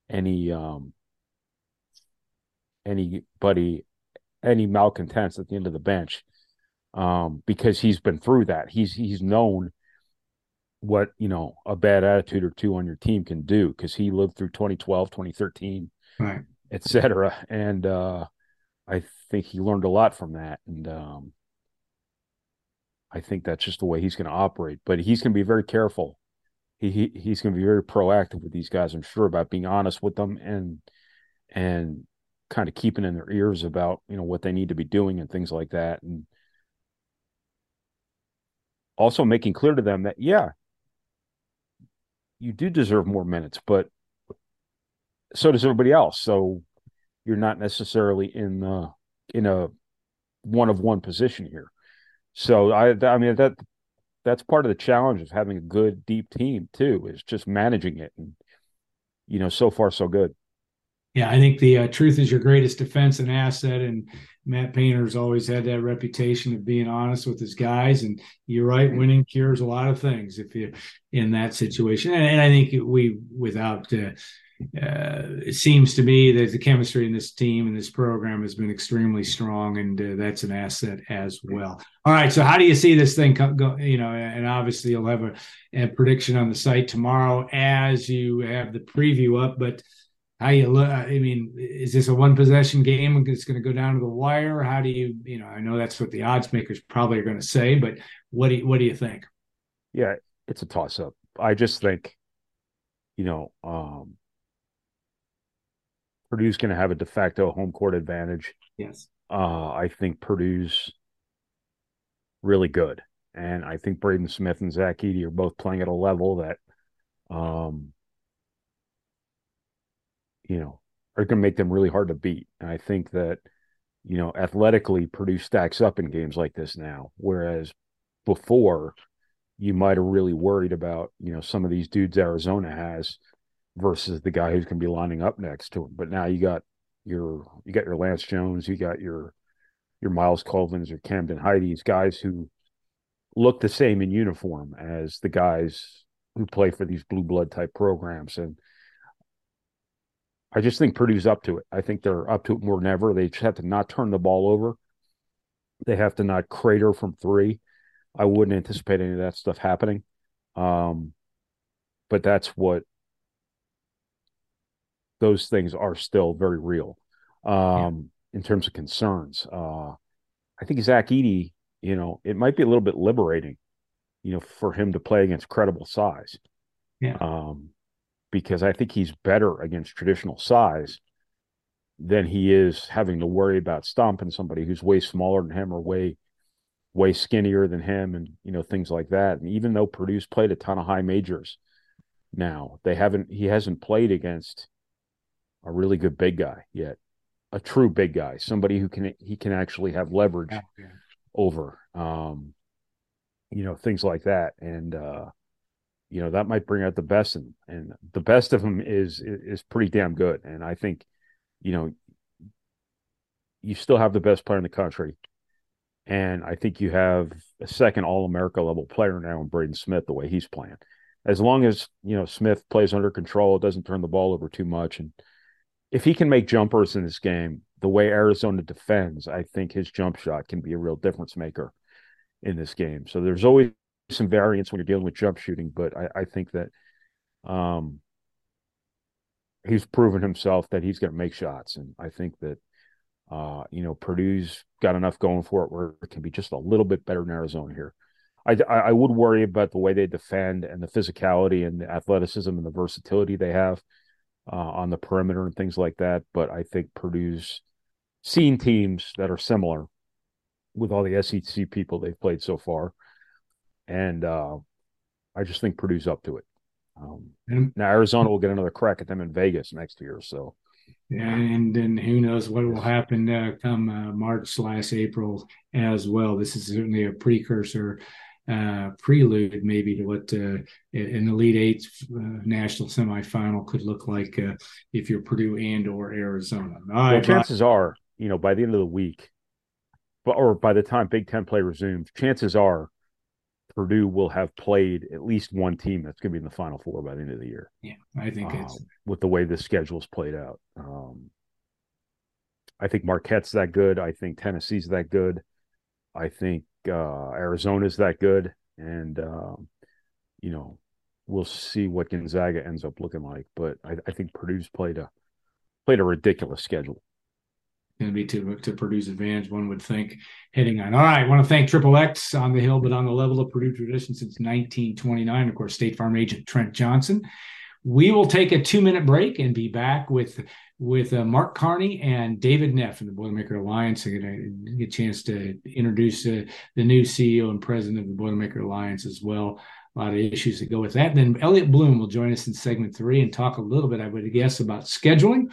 any um anybody any malcontents at the end of the bench. Um, because he's been through that. He's he's known what, you know, a bad attitude or two on your team can do because he lived through 2012, 2013. Right etc. And uh, I think he learned a lot from that, and um, I think that's just the way he's going to operate. But he's going to be very careful. He, he he's going to be very proactive with these guys. I'm sure about being honest with them and and kind of keeping in their ears about you know what they need to be doing and things like that, and also making clear to them that yeah, you do deserve more minutes, but so does everybody else. So you're not necessarily in the in a one of one position here. So I I mean that that's part of the challenge of having a good deep team too is just managing it and you know so far so good. Yeah, I think the uh, truth is your greatest defense and asset, and Matt Painter's always had that reputation of being honest with his guys. And you're right, winning cures a lot of things if you're in that situation. And, and I think we, without uh, uh, it seems to me that the chemistry in this team and this program has been extremely strong, and uh, that's an asset as well. All right, so how do you see this thing go? You know, and obviously you'll have a, a prediction on the site tomorrow as you have the preview up. But how you look? I mean, is this a one possession game? It's going to go down to the wire. How do you? You know, I know that's what the odds makers probably are going to say, but what do you, what do you think? Yeah, it's a toss up. I just think, you know, um, Purdue's going to have a de facto home court advantage. Yes. Uh, I think Purdue's really good. And I think Braden Smith and Zach Edey are both playing at a level that, um, you know, are going to make them really hard to beat. And I think that, you know, athletically, Purdue stacks up in games like this now. Whereas before, you might have really worried about, you know, some of these dudes Arizona has versus the guy who's going to be lining up next to him. But now you got your you got your Lance Jones, you got your your Myles Colvins, or Camden Heide's, guys who look the same in uniform as the guys who play for these blue blood type programs. And I just think Purdue's up to it. I think they're up to it more than ever. They just have to not turn the ball over. They have to not crater from three. I wouldn't anticipate any of that stuff happening. Um, but that's what those things are still very real um, yeah. in terms of concerns. Uh, I think Zach Edey, you know, it might be a little bit liberating, you know, for him to play against credible size. Yeah. Um, because I think he's better against traditional size than he is having to worry about stomping somebody who's way smaller than him or way way skinnier than him and you know things like that. And even though Purdue's played a ton of high majors now, they haven't he hasn't played against a really good big guy yet, a true big guy, somebody who can he can actually have leverage yeah, over, um, you know, things like that, and uh, you know that might bring out the best in, and the best of them is is pretty damn good, and I think, you know, you still have the best player in the country. And I think you have a second All America level player now in Braden Smith, the way he's playing. As long as, you know, Smith plays under control, doesn't turn the ball over too much, and if he can make jumpers in this game, the way Arizona defends, I think his jump shot can be a real difference maker in this game. So there's always some variance when you're dealing with jump shooting, but I, I think that um, he's proven himself that he's going to make shots, and I think that uh, you know Purdue's got enough going for it where it can be just a little bit better than Arizona here. I, I would worry about the way they defend and the physicality and the athleticism and the versatility they have uh, on the perimeter and things like that. But I think Purdue's seen teams that are similar with all the SEC people they've played so far, and uh, I just think Purdue's up to it. Um, now Arizona will get another crack at them in Vegas next year, so. And then who knows what will happen uh, come uh, March slash April as well. This is certainly a precursor uh, prelude maybe to what uh, an Elite Eight uh, national semifinal could look like uh, if you're Purdue and or Arizona. well, chances are, you know, by the end of the week, but or by the time Big Ten play resumes, chances are Purdue will have played at least one team that's going to be in the Final Four by the end of the year. Yeah, I think it's um, with the way the schedule's played out. Um, I think Marquette's that good. I think Tennessee's that good. I think uh, Arizona's that good, and uh, you know we'll see what Gonzaga ends up looking like. But I, I think Purdue's played a played a ridiculous schedule. Going to be to to Purdue's advantage, one would think. Heading on. All right, I want to thank Triple X on the hill, but on the level of Purdue tradition since 1929. Of course, State Farm agent Trent Johnson. We will take a two minute break and be back with with uh, Mark Carney and David Neff from the Boilermaker Alliance. I'm going to get a chance to introduce uh, the new CEO and president of the Boilermaker Alliance as well. A lot of issues that go with that. Then Elliot Bloom will join us in segment three and talk a little bit, I would guess, about scheduling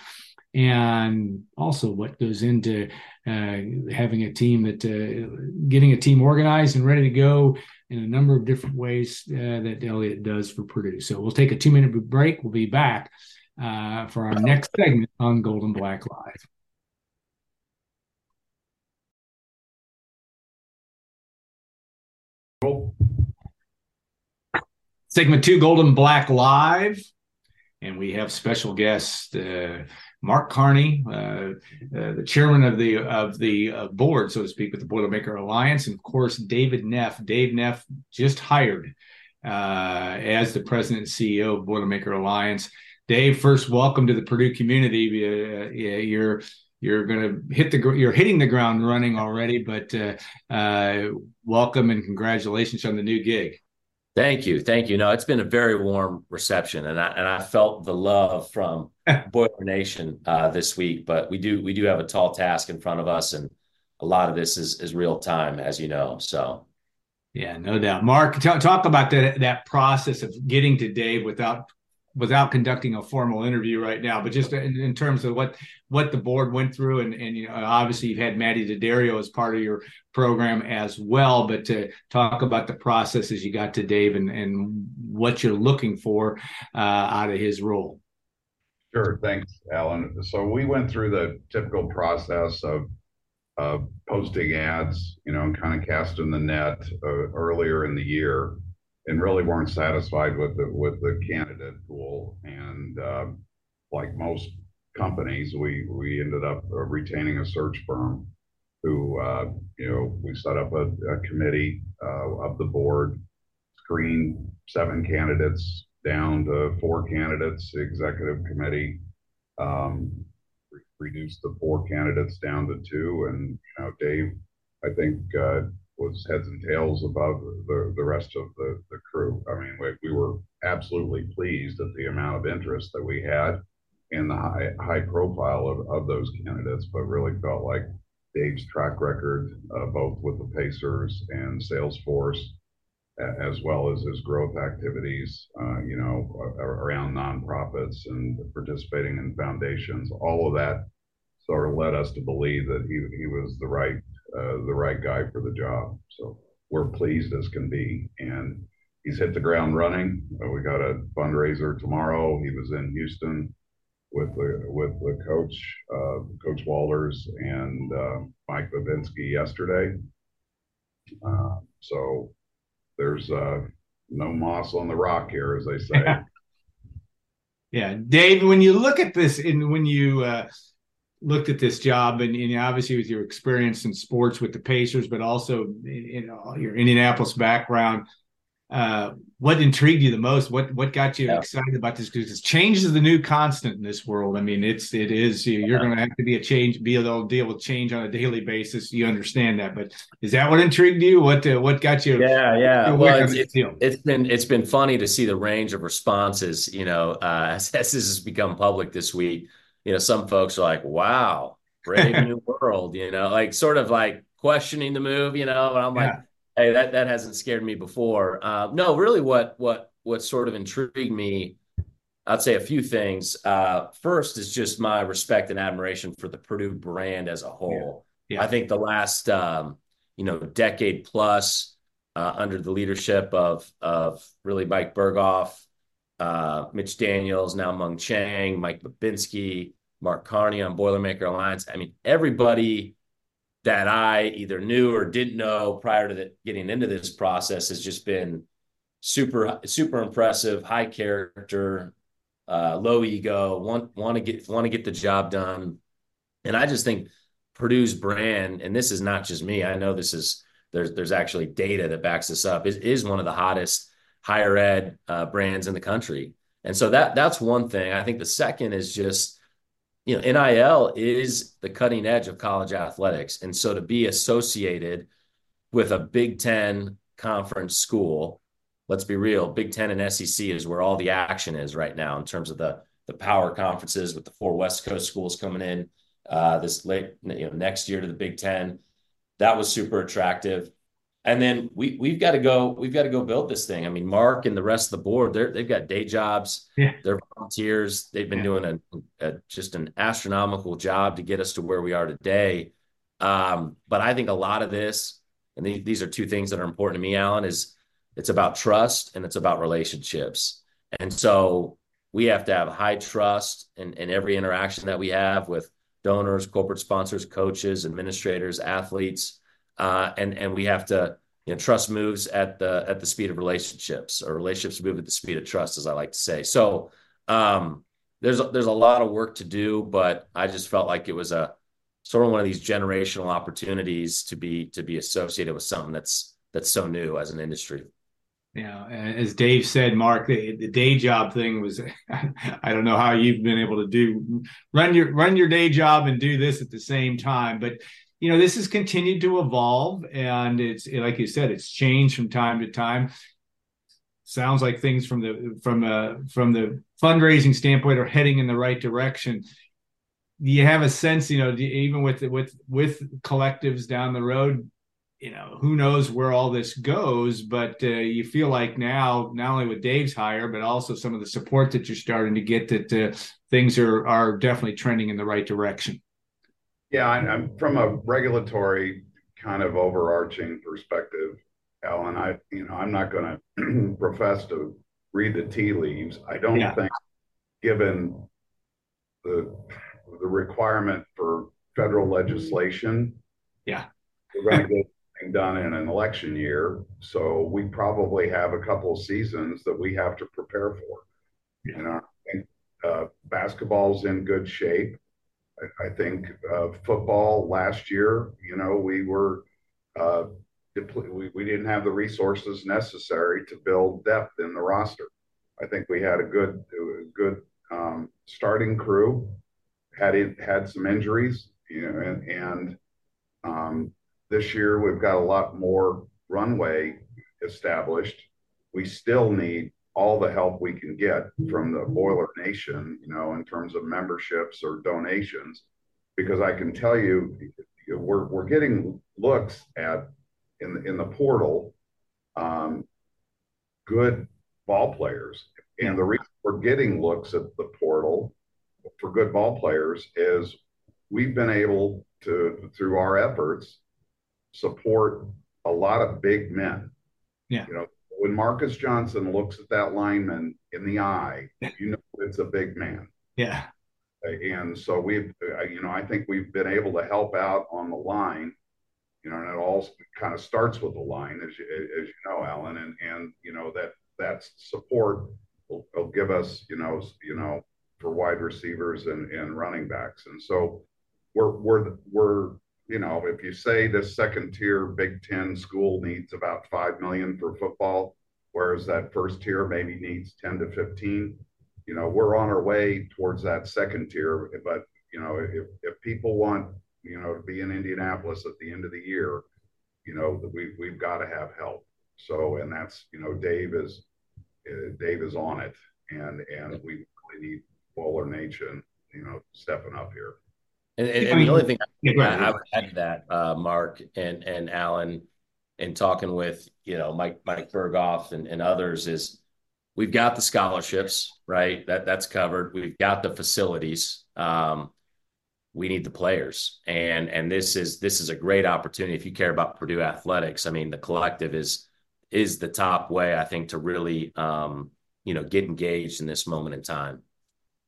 and also what goes into uh, having a team that uh, getting a team organized and ready to go in a number of different ways uh, that Elliot does for Purdue. So we'll take a two minute break. We'll be back uh, for our next segment on Gold and Black Live. Segment two, Gold and Black Live. And we have special guest uh, Mark Carney, uh, uh, the chairman of the of the uh, board, so to speak, with the Boilermaker Alliance, and of course David Neff. Dave Neff just hired as the president and CEO of Boilermaker Alliance. Dave, first, welcome to the Purdue community. Uh, you're you're going to hit the you're hitting the ground running already, but uh, uh, welcome and congratulations on the new gig. Thank you, thank you. No, it's been a very warm reception, and I and I felt the love from Boiler Nation uh, this week. But we do we do have a tall task in front of us, and a lot of this is is real time, as you know. So. Yeah, no doubt. Mark, t- talk about that that process of getting to Dave without without conducting a formal interview right now, but just in, in, terms of what what the board went through, and and you know, obviously you've had Maddie Daddario as part of your program as well, but to talk about the process as you got to Dave and and what you're looking for uh, out of his role. Sure, thanks, Alan. So we went through the typical process of uh, posting ads, you know, and kind of casting the net uh, earlier in the year and really weren't satisfied with the with the candidate pool. And uh, like most companies, we we ended up uh, retaining a search firm who uh, you know we set up a, a committee uh, of the board, screened seven candidates down to four candidates. The executive committee um, re- reduced the four candidates down to two, and you know Dave, I think uh, was heads and tails above the, the rest of the, the crew. I mean, we, we were absolutely pleased at the amount of interest that we had in the high high profile of, of those candidates, but really felt like Dave's track record, uh, both with the Pacers and Salesforce, as well as his growth activities, uh, you know, around nonprofits and participating in foundations, all of that sort of led us to believe that he, he was the right uh, the right guy for the job. So we're pleased as can be. And he's hit the ground running. Uh, we got a fundraiser tomorrow. He was in Houston with the with the coach, uh, Coach Walters and uh, Mike Bobinski yesterday. Uh, so there's uh, no moss on the rock here, as they say. yeah, Dave. When you look at this, and when you looked at this job, and, and obviously with your experience in sports with the Pacers, but also you know your Indianapolis background, uh, what intrigued you the most? What what got you yeah. excited about this? Because change is the new constant in this world. I mean, it's it is you're yeah. going to have to be a change, be able to deal with change on a daily basis. You understand that, but is that what intrigued you? What uh, what got you? Yeah, yeah. Well, it's, it's, it's been it's been funny to see the range of responses. You know, uh, as, as this has become public this week, you know, some folks are like, "Wow, brave new world," you know, like sort of like questioning the move. You know, and I'm like. Hey, that that hasn't scared me before. Uh, no, really, what what what sort of intrigued me, I'd say a few things. Uh, first is just my respect and admiration for the Purdue brand as a whole. Yeah. yeah. I think the last um, you know decade plus uh, under the leadership of of really Mike Berghoff, uh, Mitch Daniels, now Mung Chiang, Mike Bobinski, Mark Carney on Boilermaker Alliance. I mean, everybody that I either knew or didn't know prior to the, getting into this process has just been super super impressive, high character, uh, low ego, want want to get want to get the job done, and I just think Purdue's brand, and this is not just me. I know this is there's there's actually data that backs this up. Is is one of the hottest higher ed uh, brands in the country, and so that that's one thing. I think the second is just you know, NIL is the cutting edge of college athletics. And so to be associated with a Big Ten conference school, let's be real, Big Ten and SEC is where all the action is right now in terms of the the power conferences with the four West Coast schools coming in uh, this late, you know, next year to the Big Ten. That was super attractive and then we we've got to go we've got to go build this thing. I mean, Mark and the rest of the board, they're they've got day jobs. Yeah. They're volunteers. They've been yeah. doing a, a, just an astronomical job to get us to where we are today. Um, but I think a lot of this, and these, these are two things that are important to me, Alan, is it's about trust and it's about relationships. And so we have to have high trust in, in every interaction that we have with donors, corporate sponsors, coaches, administrators, athletes and and we have to you know trust moves at the at the speed of relationships or relationships move at the speed of trust as i like to say. So um, there's a, there's a lot of work to do but i just felt like it was a sort of one of these generational opportunities to be to be associated with something that's that's so new as an industry. Yeah as dave said mark the, the day job thing was i don't know how you've been able to do run your run your day job and do this at the same time but you know this has continued to evolve and it's like you said it's changed from time to time. Sounds like things from the from uh from the fundraising standpoint are heading in the right direction. Do you have a sense you know even with with with collectives down the road you know who knows where all this goes but uh, you feel like now not only with dave's hire but also some of the support that you're starting to get that uh, things are are definitely trending in the right direction yeah, I'm from a regulatory kind of overarching perspective, Alan. I, you know, I'm not going to profess to read the tea leaves. I don't yeah. think, given the the requirement for federal legislation, yeah, we're going to get done in an election year. So we probably have a couple of seasons that we have to prepare for. Yeah. You know, I think uh, basketball's in good shape. I, think uh, football last year, you know, we were uh, we, we didn't have the resources necessary to build depth in the roster. I think we had a good good um, starting crew. Had it had some injuries, you know, and, and um, this year we've got a lot more runway established. We still need all the help we can get from the Boiler Nation, you know, in terms of memberships or donations, because I can tell you, we're we're getting looks at in the, in the portal, um, good ball players, and the reason we're getting looks at the portal for good ball players is we've been able to through our efforts support a lot of big men. Yeah. You know, when Marcus Johnson looks at that lineman in the eye, you know it's a big man. Yeah. And so we've, uh, you know, I think we've been able to help out on the line, you know, and it all kind of starts with the line, as you, as you know, Alan, and and you know that that support will, will give us, you know, you know, for wide receivers and and running backs, and so we're we're we're you know if you say this second tier Big Ten school needs about five million for football, whereas that first tier maybe needs ten to fifteen. You know, we're on our way towards that second tier, but you know, if if people want you know to be in Indianapolis at the end of the year, you know, we we've got to have help. So, and that's you know, Dave is uh, Dave is on it, and and we really need Boiler Nation, you know, stepping up here. And, and, and the only thing I, I, would add to that, uh, Mark and and Alan, and talking with you know Mike Mike Berghoff and, and others is we've got the scholarships right that that's covered. We've got the facilities. Um, we need the players, and and this is this is a great opportunity if you care about Purdue athletics. I mean, the collective is is the top way I think to really um, you know get engaged in this moment in time.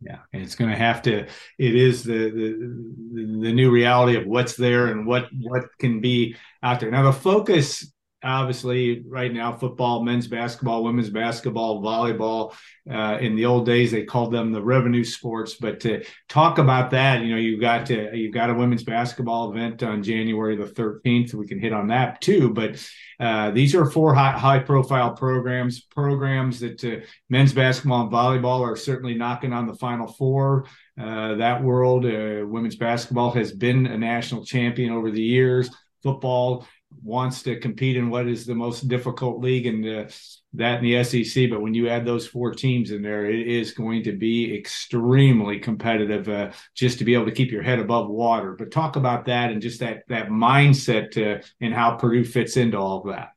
Yeah, and it's going to have to. It is the, the the new reality of what's there and what what can be out there. Now the focus obviously right now football men's basketball women's basketball volleyball uh, in the old days they called them the revenue sports. But to talk about that you know you've got to you've got a women's basketball event on january the 13th we can hit on that too. But uh, these are four high, high profile programs programs that uh, men's basketball and volleyball are certainly knocking on the final four uh, that world. Uh, women's basketball has been a national champion over the years. Football wants to compete in what is the most difficult league and uh, that in the SEC. But when you add those four teams in there, it is going to be extremely competitive uh, just to be able to keep your head above water. But talk about that and just that that mindset uh, and how Purdue fits into all of that.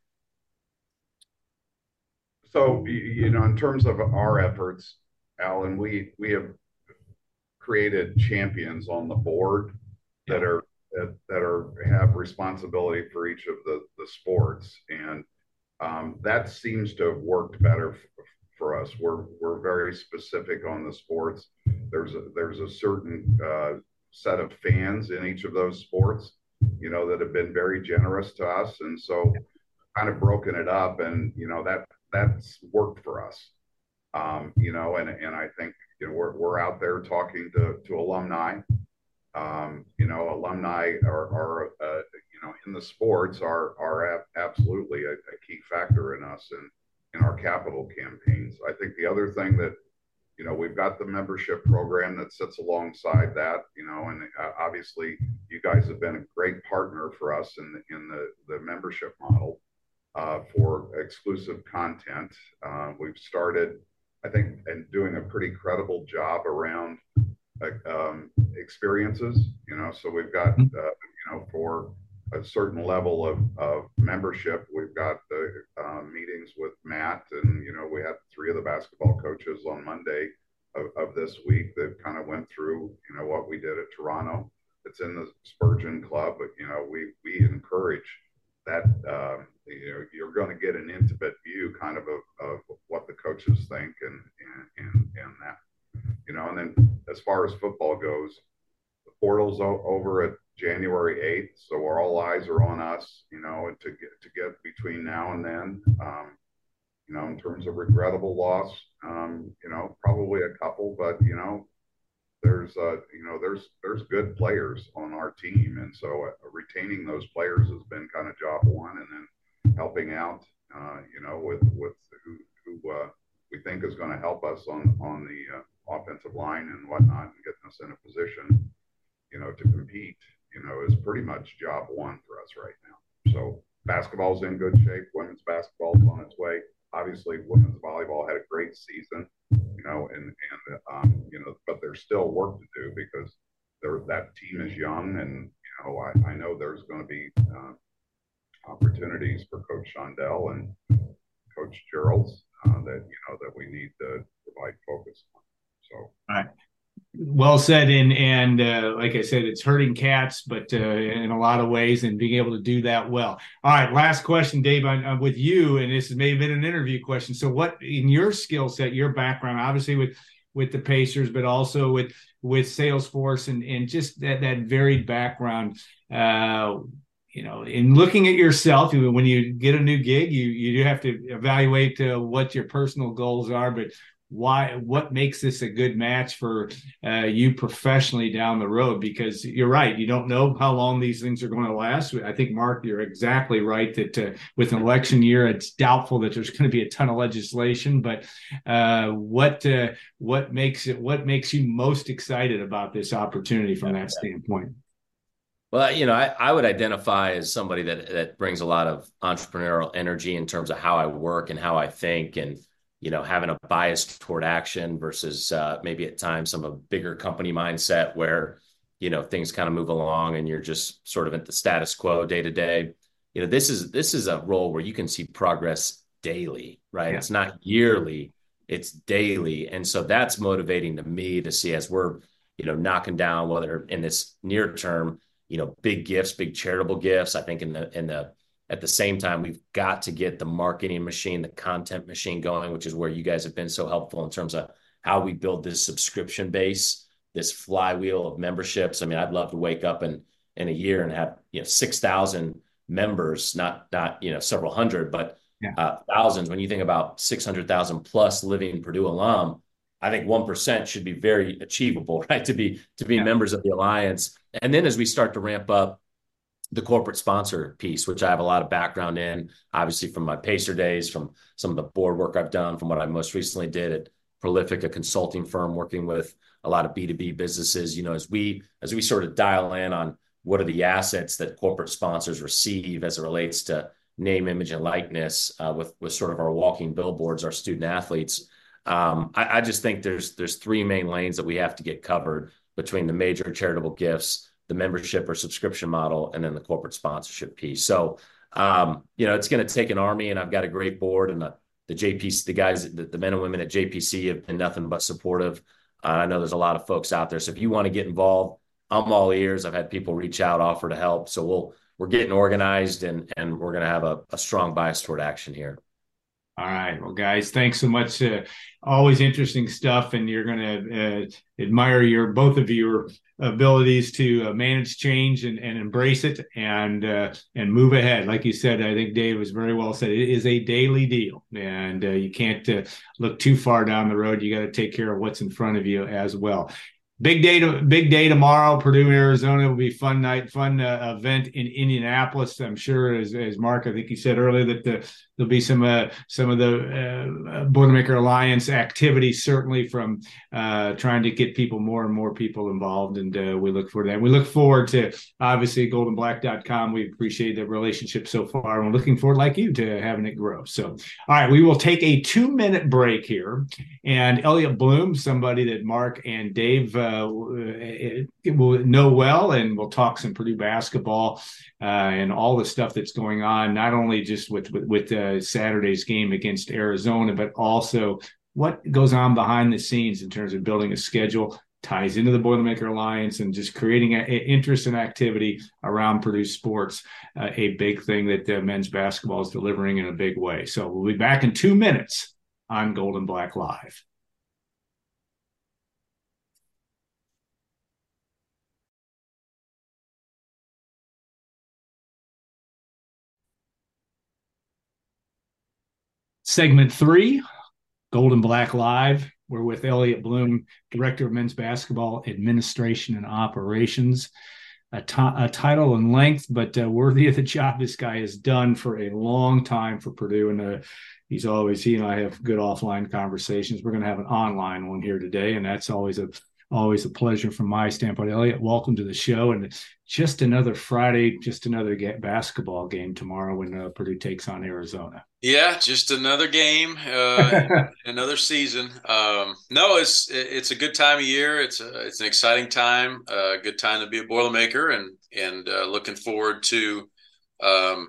So you know, in terms of our efforts, Alan, we we have created champions on the board that are that, that are have responsibility for each of the the sports, and um, that seems to have worked better f- for us. We're we're very specific on the sports. There's a there's a certain uh, set of fans in each of those sports, you know, that have been very generous to us, and so kind of broken it up, and you know that that's worked for us. Um, you know, and and I think you know we're we're out there talking to to alumni um, you know, alumni are, are uh, you know, in the sports are are absolutely a, a, key factor in us and in our capital campaigns. I think the other thing that, you know, we've got the membership program that sits alongside that, you know, and uh, obviously you guys have been a great partner for us in the, in the, the membership model uh, for exclusive content. Uh, we've started, I think, and doing a pretty credible job around um, experiences. You know, so we've got mm-hmm. uh, you know for a certain level of, of membership, we've got the uh, meetings with Matt, and you know we had three of the basketball coaches on Monday of, of this week that kind of went through you know what we did at Toronto. It's in the Spurgeon Club, but you know we we encourage that um, you know you're going to get an intimate view kind of of, of what the coaches think and and and, and that you know, and then as far as football goes, the portal's over at January 8th, so all eyes are on us, you know, to get to get between now and then. Um, you know, in terms of regrettable loss, um, you know, probably a couple, but you know, there's uh, you know, there's there's good players on our team, and so uh, retaining those players has been kind of job one, and then helping out, uh, you know, with with who who uh, we think is going to help us on on the uh, offensive line and whatnot and getting us in a position, you know, to compete, you know, is pretty much job one for us right now. So basketball's in good shape. Women's basketball's on its way. Obviously, women's volleyball had a great season, you know, and and um, you know, but there's still work to do because there that team is young, and you know, I, I know there's going to be uh, opportunities for Coach Shondell and Coach Gearlds uh, that you know that we need to provide focus on. So. Well said, and and uh, like I said, it's hurting cats, but uh, in a lot of ways, and being able to do that well. All right, last question, Dave, I'm, I'm with you, and this may have been an interview question. So, what in your skill set, your background, obviously with with the Pacers, but also with with Salesforce, and and just that that varied background. Uh, you know, in looking at yourself, when you get a new gig, you you do have to evaluate uh, what your personal goals are, but why what makes this a good match for uh, you professionally down the road? Because you're right you don't know how long these things are going to last. I think mark you're exactly right that uh, with an election year it's doubtful that there's going to be a ton of legislation but uh, what uh, what makes it what makes you most excited about this opportunity from that standpoint? Well, you know, I, I would identify as somebody that that brings a lot of entrepreneurial energy in terms of how I work and how I think, and you know, having a bias toward action versus uh, maybe at times some of a bigger company mindset where you know things kind of move along and you're just sort of at the status quo day to day. You know, this is this is a role where you can see progress daily, right? Yeah. It's not yearly, it's daily, and so that's motivating to me to see as we're you know knocking down whether in this near term you know, big gifts, big charitable gifts. I think in the in the at the same time, we've got to get the marketing machine, the content machine going, which is where you guys have been so helpful in terms of how we build this subscription base, this flywheel of memberships. I mean, I'd love to wake up in in a year and have you know six thousand members, not not you know several hundred, but uh, thousands. When you think about six hundred thousand plus living Purdue alum, I think 1% should be very achievable, right? To be to be yeah. members of the alliance. And then as we start to ramp up the corporate sponsor piece, which I have a lot of background in, obviously from my Pacer days, from some of the board work I've done, from what I most recently did at Prolific, a consulting firm working with a lot of B2B businesses. You know, as we as we sort of dial in on what are the assets that corporate sponsors receive as it relates to name, image, and likeness uh, with with sort of our walking billboards, our student athletes um, I, I just think there's there's three main lanes that we have to get covered between the major charitable gifts, the membership or subscription model, and then the corporate sponsorship piece. So, um, you know, it's going to take an army, and I've got a great board, and the, the JPC, the guys, the, the, men and women at JPC have been nothing but supportive. Uh, I know there's a lot of folks out there, so if you want to get involved, I'm all ears. I've had people reach out, offer to help, so we'll we're getting organized, and and we're going to have a, a strong bias toward action here. All right. Well, guys, thanks so much. Uh, always interesting stuff, and you're going to uh, admire your both of your abilities to uh, manage change and, and embrace it and uh, and move ahead. Like you said, I think Dave was very well said. It is a daily deal, and uh, you can't uh, look too far down the road. You got to take care of what's in front of you as well big day to big day tomorrow. Purdue arizona will be fun night fun uh, event in indianapolis. I'm sure as, as mark i think you said earlier that the, there'll be some uh, some of the uh, boilermaker alliance activity certainly from uh, trying to get people more and more people involved. And uh, we look forward to that. We look forward to obviously goldandblack.com we appreciate the relationship so far. And we're looking forward like you to having it grow. So all right we will take a two minute break here. And elliot bloom somebody that mark and dave uh, uh, will know well, and we'll talk some Purdue basketball uh, and all the stuff that's going on, not only just with with, with uh, Saturday's game against Arizona, but also what goes on behind the scenes in terms of building a schedule ties into the Boilermaker Alliance and just creating interest and activity around Purdue sports, uh, a big thing that uh, men's basketball is delivering in a big way. So we'll be back in two minutes on Gold and Black Live. Segment three, Gold and Black Live. We're with Elliot Bloom, Director of Men's Basketball Administration and Operations. A, t- a title and length, but uh, worthy of the job this guy has done for a long time for Purdue. And uh, he's always, he and I have good offline conversations. We're going to have an online one here today, and that's always a always a pleasure from my standpoint. Elliot, welcome to the show. And it's just another Friday, just another get basketball game tomorrow when uh, Purdue takes on Arizona. Yeah, just another game, uh, another season. Um, no, it's it's a good time of year. It's a, it's an exciting time, a uh, good time to be a Boilermaker, and and uh, looking forward to. Um,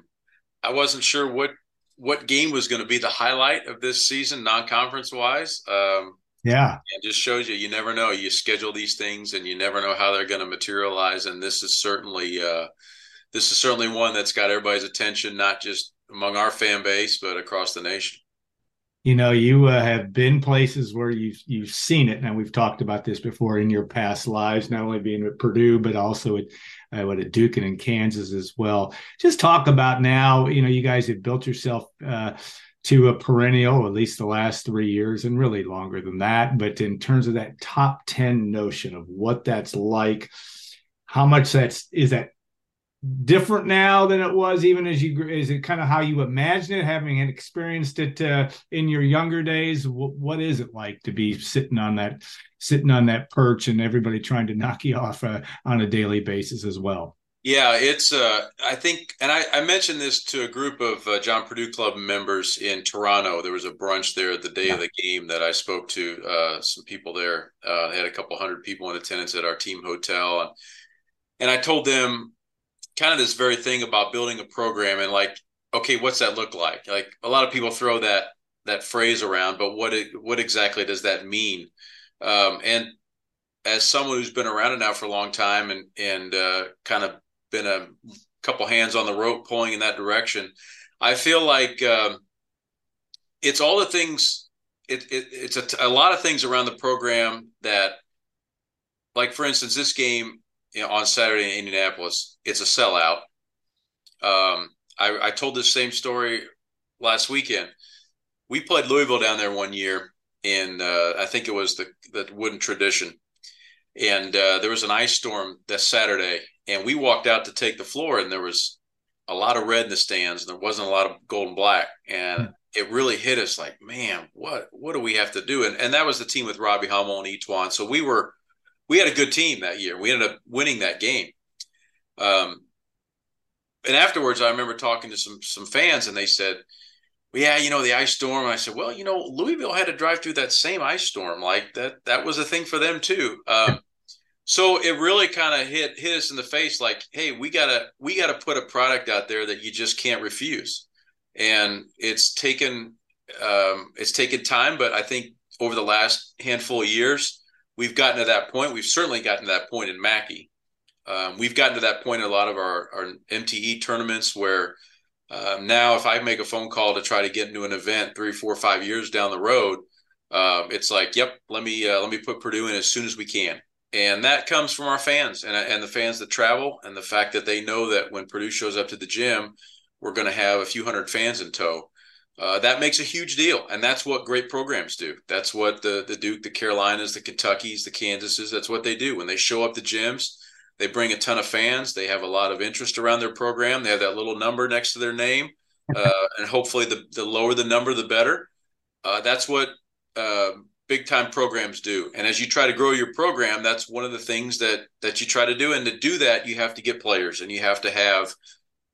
I wasn't sure what what game was going to be the highlight of this season, non conference wise. Um, yeah. It just shows you, you never know. You schedule these things and you never know how they're going to materialize. And this is certainly, uh, this is certainly one that's got everybody's attention, not just among our fan base, but across the nation. You know, you uh, have been places where you've you've seen it. Now we've talked about this before in your past lives, not only being at Purdue, but also at uh, what at Duke and in Kansas as well. Just talk about now. You know, you guys have built yourself uh, to a perennial, at least the last three years, and really longer than that. But in terms of that top 10 notion of what that's like, how much that's is that different now than it was even as you is it kind of how you imagine it having experienced it uh, in your younger days what is it like to be sitting on that sitting on that perch and everybody trying to knock you off uh, on a daily basis as well yeah it's uh i think and i, I mentioned this to a group of uh, john purdue club members in toronto there was a brunch there the day yeah. of the game that i spoke to uh, some people there uh, had a couple hundred people in attendance at our team hotel and and i told them kind of this very thing about building a program and like, okay, what's that look like? Like a lot of people throw that that phrase around, but what it, what exactly does that mean? Um, and as someone who's been around it now for a long time and and uh, kind of been a couple hands on the rope pulling in that direction, I feel like um, it's all the things. It, it it's a, a lot of things around the program that, like for instance, this game you know, on Saturday in Indianapolis, it's a sellout. Um, I, I told this same story last weekend. We played Louisville down there one year, and uh, I think it was the the Wooden Tradition, and uh, there was an ice storm that Saturday, and we walked out to take the floor, and there was a lot of red in the stands, and there wasn't a lot of gold and black, and mm. it really hit us like, man, what what do we have to do? And and that was the team with Robbie Hummel and E'Twaun so we were we had a good team that year. We ended up winning that game. Um, and afterwards, I remember talking to some some fans, and they said, "Yeah, you know the ice storm." And I said, "Well, you know, Louisville had to drive through that same ice storm. Like that that was a thing for them too." Um, so it really kind of hit hit us in the face. Like, hey, we gotta we gotta put a product out there that you just can't refuse. And it's taken um, it's taken time, but I think over the last handful of years we've gotten to that point. We've certainly gotten to that point in Mackey. Um, we've gotten to that point in a lot of our, our MTE tournaments where um, now if I make a phone call to try to get into an event three, four, five years down the road, um, it's like, yep, let me uh, let me put Purdue in as soon as we can, and that comes from our fans and and the fans that travel and the fact that they know that when Purdue shows up to the gym, we're going to have a few hundred fans in tow uh, that makes a huge deal, and that's what great programs do. That's what the the Duke, the Carolinas, the Kentuckys, the Kansases. That's what they do when they show up the gyms. They bring a ton of fans. They have a lot of interest around their program. They have that little number next to their name, uh, and hopefully, the the lower the number, the better. Uh, that's what uh, big time programs do. And as you try to grow your program, that's one of the things that that you try to do. And to do that, you have to get players, and you have to have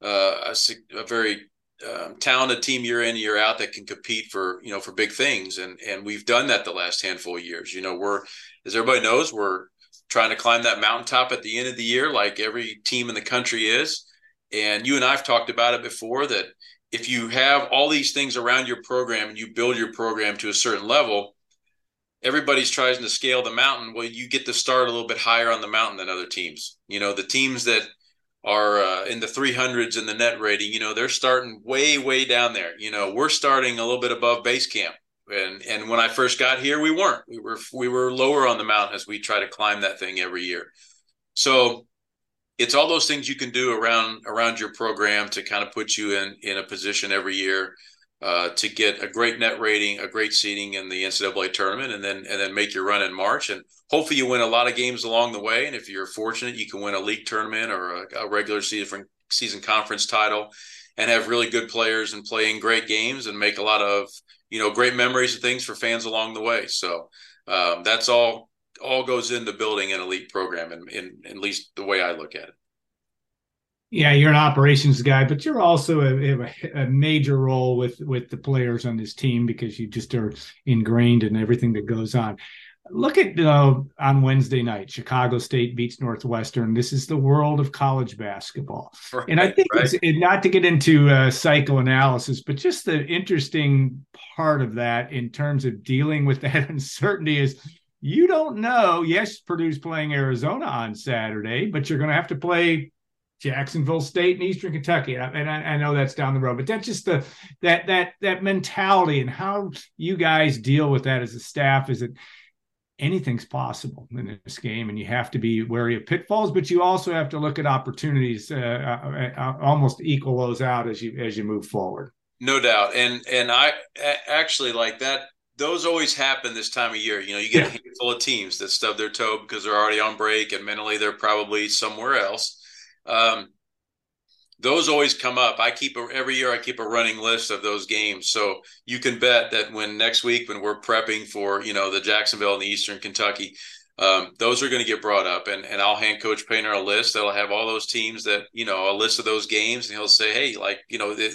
uh, a, a very um, talented team year in year out that can compete for you know for big things and and we've done that the last handful of years you know we're as everybody knows we're trying to climb that mountaintop at the end of the year like every team in the country is and you and I've talked about it before that if you have all these things around your program and you build your program to a certain level everybody's trying to scale the mountain well you get to start a little bit higher on the mountain than other teams you know the teams that are uh, in the 300s in the net rating, you know, they're starting way, way down there. You know, we're starting a little bit above base camp. And and when I first got here, we weren't. We were we were lower on the mountain as we try to climb that thing every year. So it's all those things you can do around around your program to kind of put you in in a position every year uh, to get a great net rating, a great seating in the NCAA tournament, and then and then make your run in March. And hopefully, you win a lot of games along the way. And if you're fortunate, you can win a league tournament or a, a regular season season conference title, and have really good players and playing great games and make a lot of you know great memories and things for fans along the way. So um, that's all all goes into building an elite program, and at least the way I look at it yeah, you're an operations guy, but you're also a, a, major role with with the players on this team because you just are ingrained in everything that goes on. Look at uh, on Wednesday night, Chicago State beats Northwestern. This is the world of college basketball, right, and I think right. it, not to get into uh, psychoanalysis, but just the interesting part of that in terms of dealing with that uncertainty is you don't know. Yes, Purdue's playing Arizona on Saturday, but you're going to have to play Jacksonville State and Eastern Kentucky, and I, I, know that's down the road, but that's just the that that that mentality and how you guys deal with that as a staff is that anything's possible in this game, and you have to be wary of pitfalls, but you also have to look at opportunities, uh, uh, uh, almost equal those out as you as you move forward. No doubt, and and I actually like that. Those always happen this time of year. You know, you get yeah. a handful of teams that stub their toe because they're already on break and mentally they're probably somewhere else. Um, those always come up. I keep a, every year. I keep a running list of those games, so you can bet that when next week when we're prepping for you know the Jacksonville and the Eastern Kentucky, um, those are going to get brought up, and and I'll hand Coach Painter a list that'll have all those teams that you know a list of those games, and he'll say, hey, like you know. It,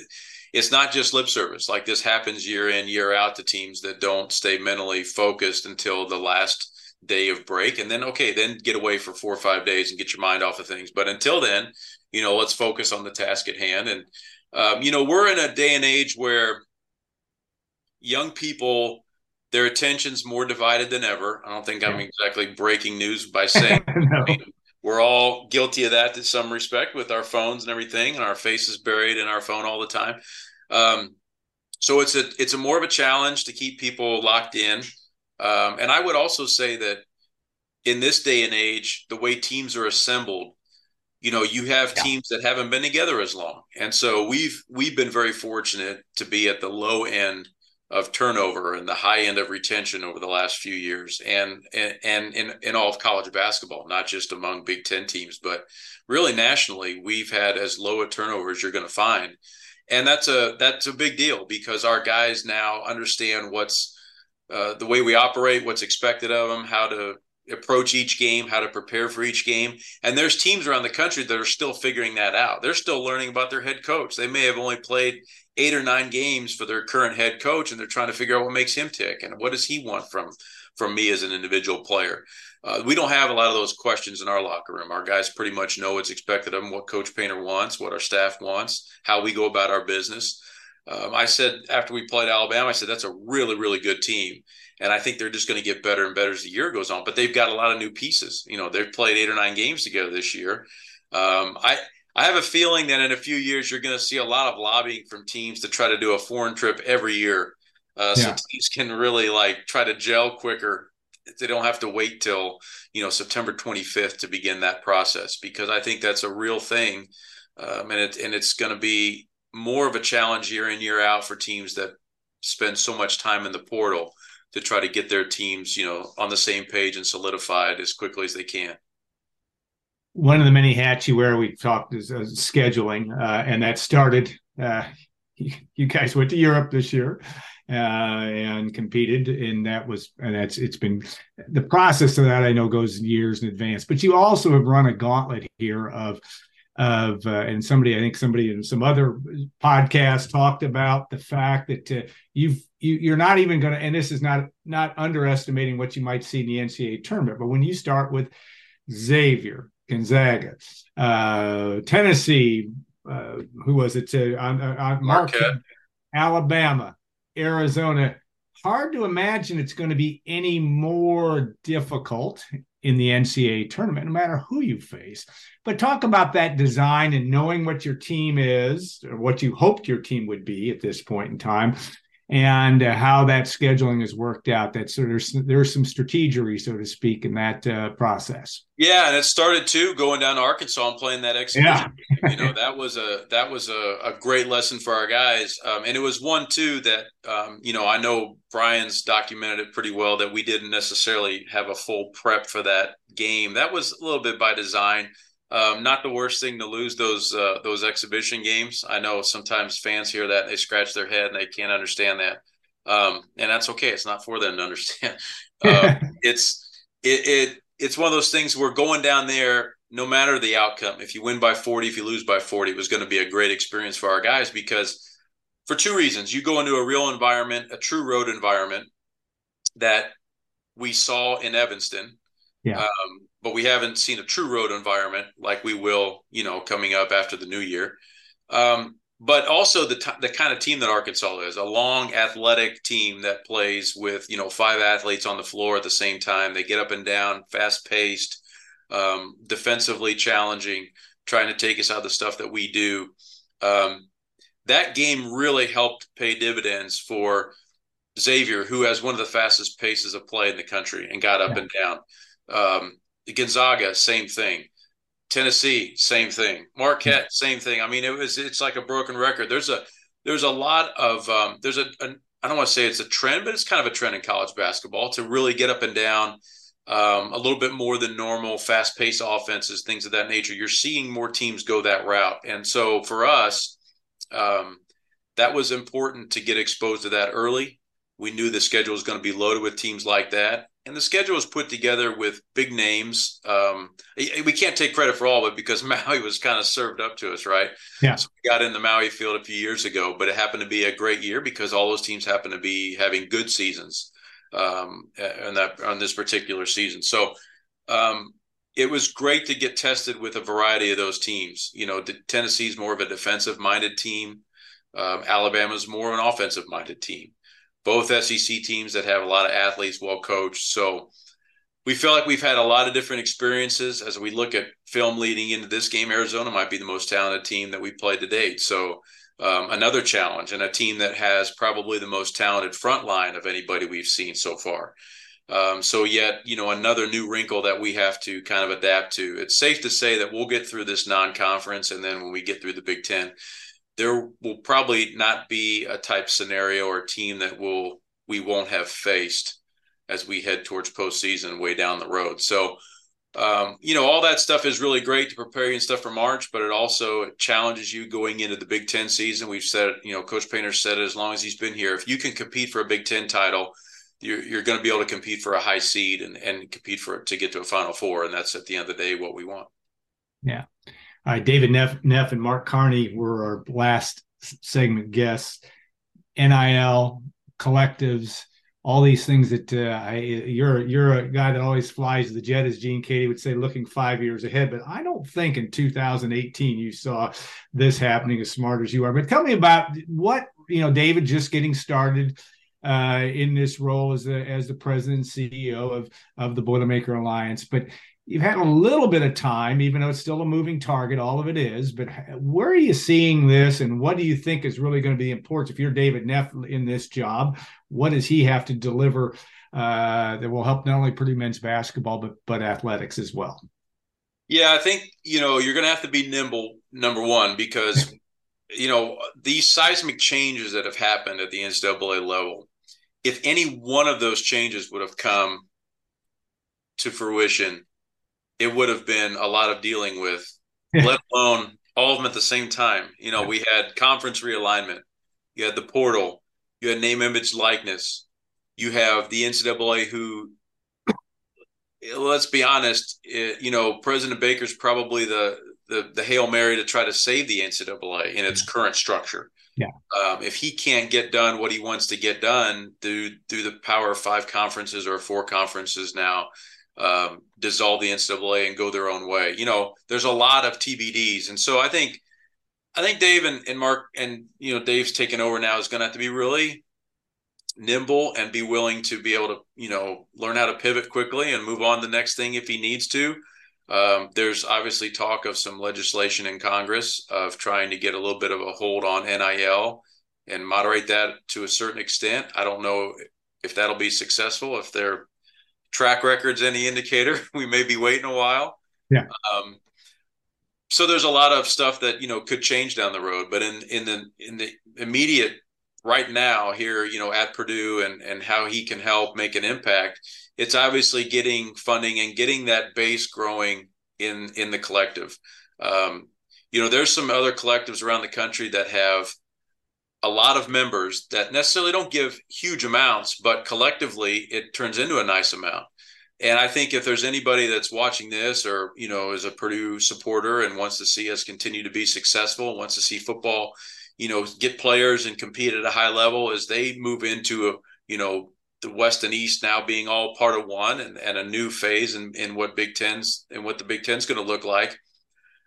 it's not just lip service. Like this happens year in, year out to teams that don't stay mentally focused until the last day of break. And then, okay, then get away for four or five days and get your mind off of things. But until then, you know, let's focus on the task at hand. And, um, you know, we're in a day and age where young people, their attention's more divided than ever. I don't think I'm exactly breaking news by saying no. I mean, we're all guilty of that to some respect with our phones and everything, and our faces buried in our phone all the time. Um, so it's a it's a more of a challenge to keep people locked in. Um, and I would also say that in this day and age, the way teams are assembled, you know you have yeah. teams that haven't been together as long and so we've we've been very fortunate to be at the low end of turnover and the high end of retention over the last few years and and, and in, in all of college basketball not just among big 10 teams but really nationally we've had as low a turnover as you're going to find and that's a that's a big deal because our guys now understand what's uh, the way we operate what's expected of them how to approach each game, how to prepare for each game. And there's teams around the country that are still figuring that out. They're still learning about their head coach. They may have only played eight or nine games for their current head coach, and they're trying to figure out what makes him tick and what does he want from from me as an individual player. Uh, we don't have a lot of those questions in our locker room. Our guys pretty much know what's expected of them, what Coach Painter wants, what our staff wants, how we go about our business. Um, I said after we played Alabama, I said that's a really, really good team and I think they're just going to get better and better as the year goes on. But they've got a lot of new pieces. You know, they've played eight or nine games together this year. Um, I I have a feeling that in a few years you're going to see a lot of lobbying from teams to try to do a foreign trip every year, uh, yeah. so teams can really like try to gel quicker. They don't have to wait till you know September 25th to begin that process because I think that's a real thing, um, and it and it's going to be more of a challenge year in year out for teams that spend so much time in the portal to try to get their teams, you know, on the same page and solidified as quickly as they can. One of the many hats you wear, we talked is uh, scheduling, uh, and that started. Uh, you guys went to Europe this year uh, and competed, and that was, and that's it's been the process of that. I know goes years in advance, but you also have run a gauntlet here of of uh, and somebody i think somebody in some other podcast talked about the fact that uh, you've you, you're not even going to and this is not not underestimating what you might see in the ncaa tournament but when you start with xavier gonzaga uh, tennessee uh, who was it to on, on marquette. marquette alabama arizona hard to imagine it's going to be any more difficult in the NCAA tournament, no matter who you face. But talk about that design and knowing what your team is, or what you hoped your team would be at this point in time, and uh, how that scheduling has worked out. That so there's there's some strategery, so to speak, in that uh, process. Yeah, and it started too going down to Arkansas and playing that exhibition. Yeah. you know that was a that was a, a great lesson for our guys, um, and it was one too that um, you know I know Brian's documented it pretty well that we didn't necessarily have a full prep for that game. That was a little bit by design. Um, not the worst thing to lose those uh, those exhibition games. I know sometimes fans hear that and they scratch their head and they can't understand that, um, and that's okay. It's not for them to understand. Uh, it's it, it it's one of those things where going down there, no matter the outcome, if you win by forty, if you lose by forty, it was going to be a great experience for our guys because for two reasons. You go into a real environment, a true road environment that we saw in Evanston. Yeah. Um, but we haven't seen a true road environment like we will, you know, coming up after the new year. Um, but also the t- the kind of team that Arkansas is, a long athletic team that plays with you know five athletes on the floor at the same time. They get up and down, fast paced, um, defensively challenging, trying to take us out of the stuff that we do. Um, that game really helped pay dividends for Xavier, who has one of the fastest paces of play in the country and got up yeah. and down. Um, Gonzaga, same thing. Tennessee, same thing. Marquette, same thing. I mean, it was it's like a broken record. There's a there's a lot of um, there's a, a I don't want to say it's a trend, but it's kind of a trend in college basketball to really get up and down um, a little bit more than normal, fast paced offenses, things of that nature. You're seeing more teams go that route. And so for us, um, that was important to get exposed to that early. We knew the schedule was going to be loaded with teams like that. And the schedule was put together with big names. Um, we can't take credit for all of it because Maui was kind of served up to us, right? Yeah. So we got in the Maui field a few years ago, but it happened to be a great year because all those teams happened to be having good seasons um, on that on this particular season. So um, it was great to get tested with a variety of those teams. You know, Tennessee's more of a defensive minded team. Um, Alabama's more of an offensive minded team both SEC teams that have a lot of athletes well coached. So we feel like we've had a lot of different experiences as we look at film leading into this game. Arizona might be the most talented team that we played to date. So um, another challenge and a team that has probably the most talented front line of anybody we've seen so far. Um, so yet, you know, another new wrinkle that we have to kind of adapt to. It's safe to say that we'll get through this non-conference, and then when we get through the Big Ten, there will probably not be a type scenario or team that will we won't have faced as we head towards postseason way down the road. So, um, you know, all that stuff is really great to prepare you and stuff for March, but it also challenges you going into the Big Ten season. We've said, you know, Coach Painter said it as long as he's been here, if you can compete for a Big Ten title, you're, you're going to be able to compete for a high seed and, and compete for to get to a Final Four, and that's at the end of the day what we want. Yeah. Uh, David Neff, Neff and Mark Carney were our last segment guests. NIL collectives, all these things that uh, I, you're you're a guy that always flies the jet, as Gene Keady would say, looking five years ahead. But I don't think in 2018 you saw this happening as smart as you are. But tell me about what you know, David, just getting started. Uh, in this role as the as the president and CEO of of the Boilermaker Alliance. But you've had a little bit of time, even though it's still a moving target, all of it is. But where are you seeing this, and what do you think is really going to be important? If you're David Neff in this job, what does he have to deliver uh, that will help not only Purdue men's basketball but but athletics as well? Yeah, I think you know you're going to have to be nimble. Number one, because you know these seismic changes that have happened at the NCAA level. If any one of those changes would have come to fruition it would have been a lot of dealing with, let alone all of them at the same time. You know, we had conference realignment, you had the portal, you had name, image, likeness, you have the NCAA who, let's be honest, it, you know, President Baker's probably the the the hail mary to try to save the NCAA in its current structure. Yeah. Um, if he can't get done what he wants to get done through through the power of five conferences or four conferences now, um, dissolve the NCAA and go their own way. You know, there's a lot of TBDs, and so I think, I think Dave and, and Mark and you know Dave's taken over now is going to have to be really nimble and be willing to be able to you know learn how to pivot quickly and move on the next thing if he needs to. Um, there's obviously talk of some legislation in Congress of trying to get a little bit of a hold on NIL and moderate that to a certain extent. I don't know if that'll be successful. If they're track record's any indicator, we may be waiting a while. Yeah. Um, so there's a lot of stuff that you know could change down the road, but in in the in the immediate right now here, you know, at Purdue and and how he can help make an impact, it's obviously getting funding and getting that base growing in in the collective. Um, you know, there's some other collectives around the country that have a lot of members that necessarily don't give huge amounts, but collectively it turns into a nice amount. And I think if there's anybody that's watching this or, you know, is a Purdue supporter and wants to see us continue to be successful, wants to see football, you know, get players and compete at a high level as they move into a, you know, the West and East now being all part of one and, and a new phase in, in what Big Ten's and what the Big Ten's going to look like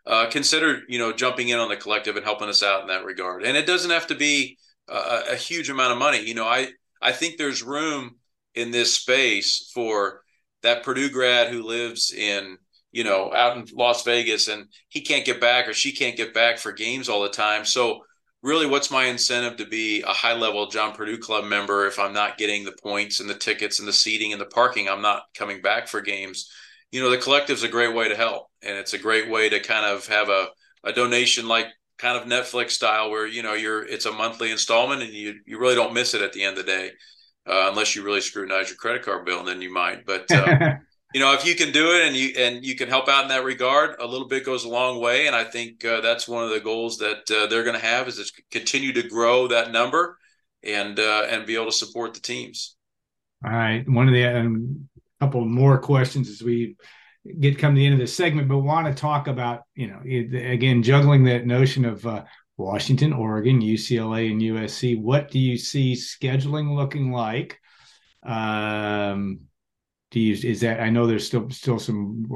uh, consider you know jumping in on the collective and helping us out in that regard. And it doesn't have to be a, a huge amount of money. You know, I I think there's room in this space for that Purdue grad who lives in you know out in Las Vegas and he can't get back or she can't get back for games all the time. So really what's my incentive to be a high level John Purdue club member if I'm not getting the points and the tickets and the seating and the parking I'm not coming back for games you know the collective is a great way to help and it's a great way to kind of have a, a donation like kind of Netflix style where you know you're it's a monthly installment and you you really don't miss it at the end of the day, uh, unless you really scrutinize your credit card bill and then you might. But uh, you know if you can do it and you and you can help out in that regard, a little bit goes a long way. And I think uh, that's one of the goals that uh, they're going to have is to continue to grow that number and uh, and be able to support the teams. All right, one of the um, couple more questions as we get come to the end of this segment, but want to talk about you know again juggling that notion of uh, Washington, Oregon, UCLA, and USC. What do you see scheduling looking like? Um, do you is that I know there's still still some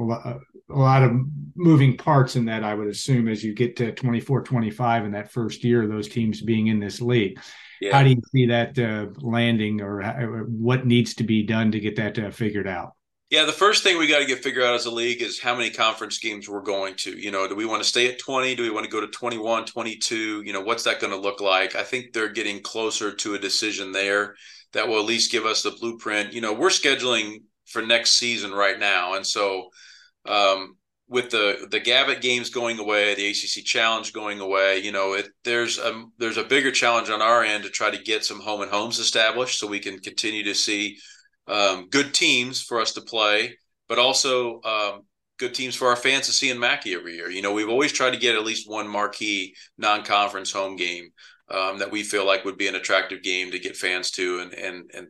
a lot of moving parts in that I would assume as you get to 24 25 in that first year those teams being in this league. Yeah. How do you see that uh, landing or what needs to be done to get that uh, figured out? Yeah, the first thing we got to get figured out as a league is how many conference games we're going to. You know, do we want to stay at 20? Do we want to go to 21, 22? You know, what's that going to look like? I think they're getting closer to a decision there that will at least give us the blueprint. You know, we're scheduling for next season right now. And so um, with the the Gavitt games going away, the ACC Challenge going away, you know, it, there's a there's a bigger challenge on our end to try to get some home and homes established so we can continue to see – um, good teams for us to play, but also um, good teams for our fans to see in Mackey every year. You know, we've always tried to get at least one marquee non-conference home game um, that we feel like would be an attractive game to get fans to, and and and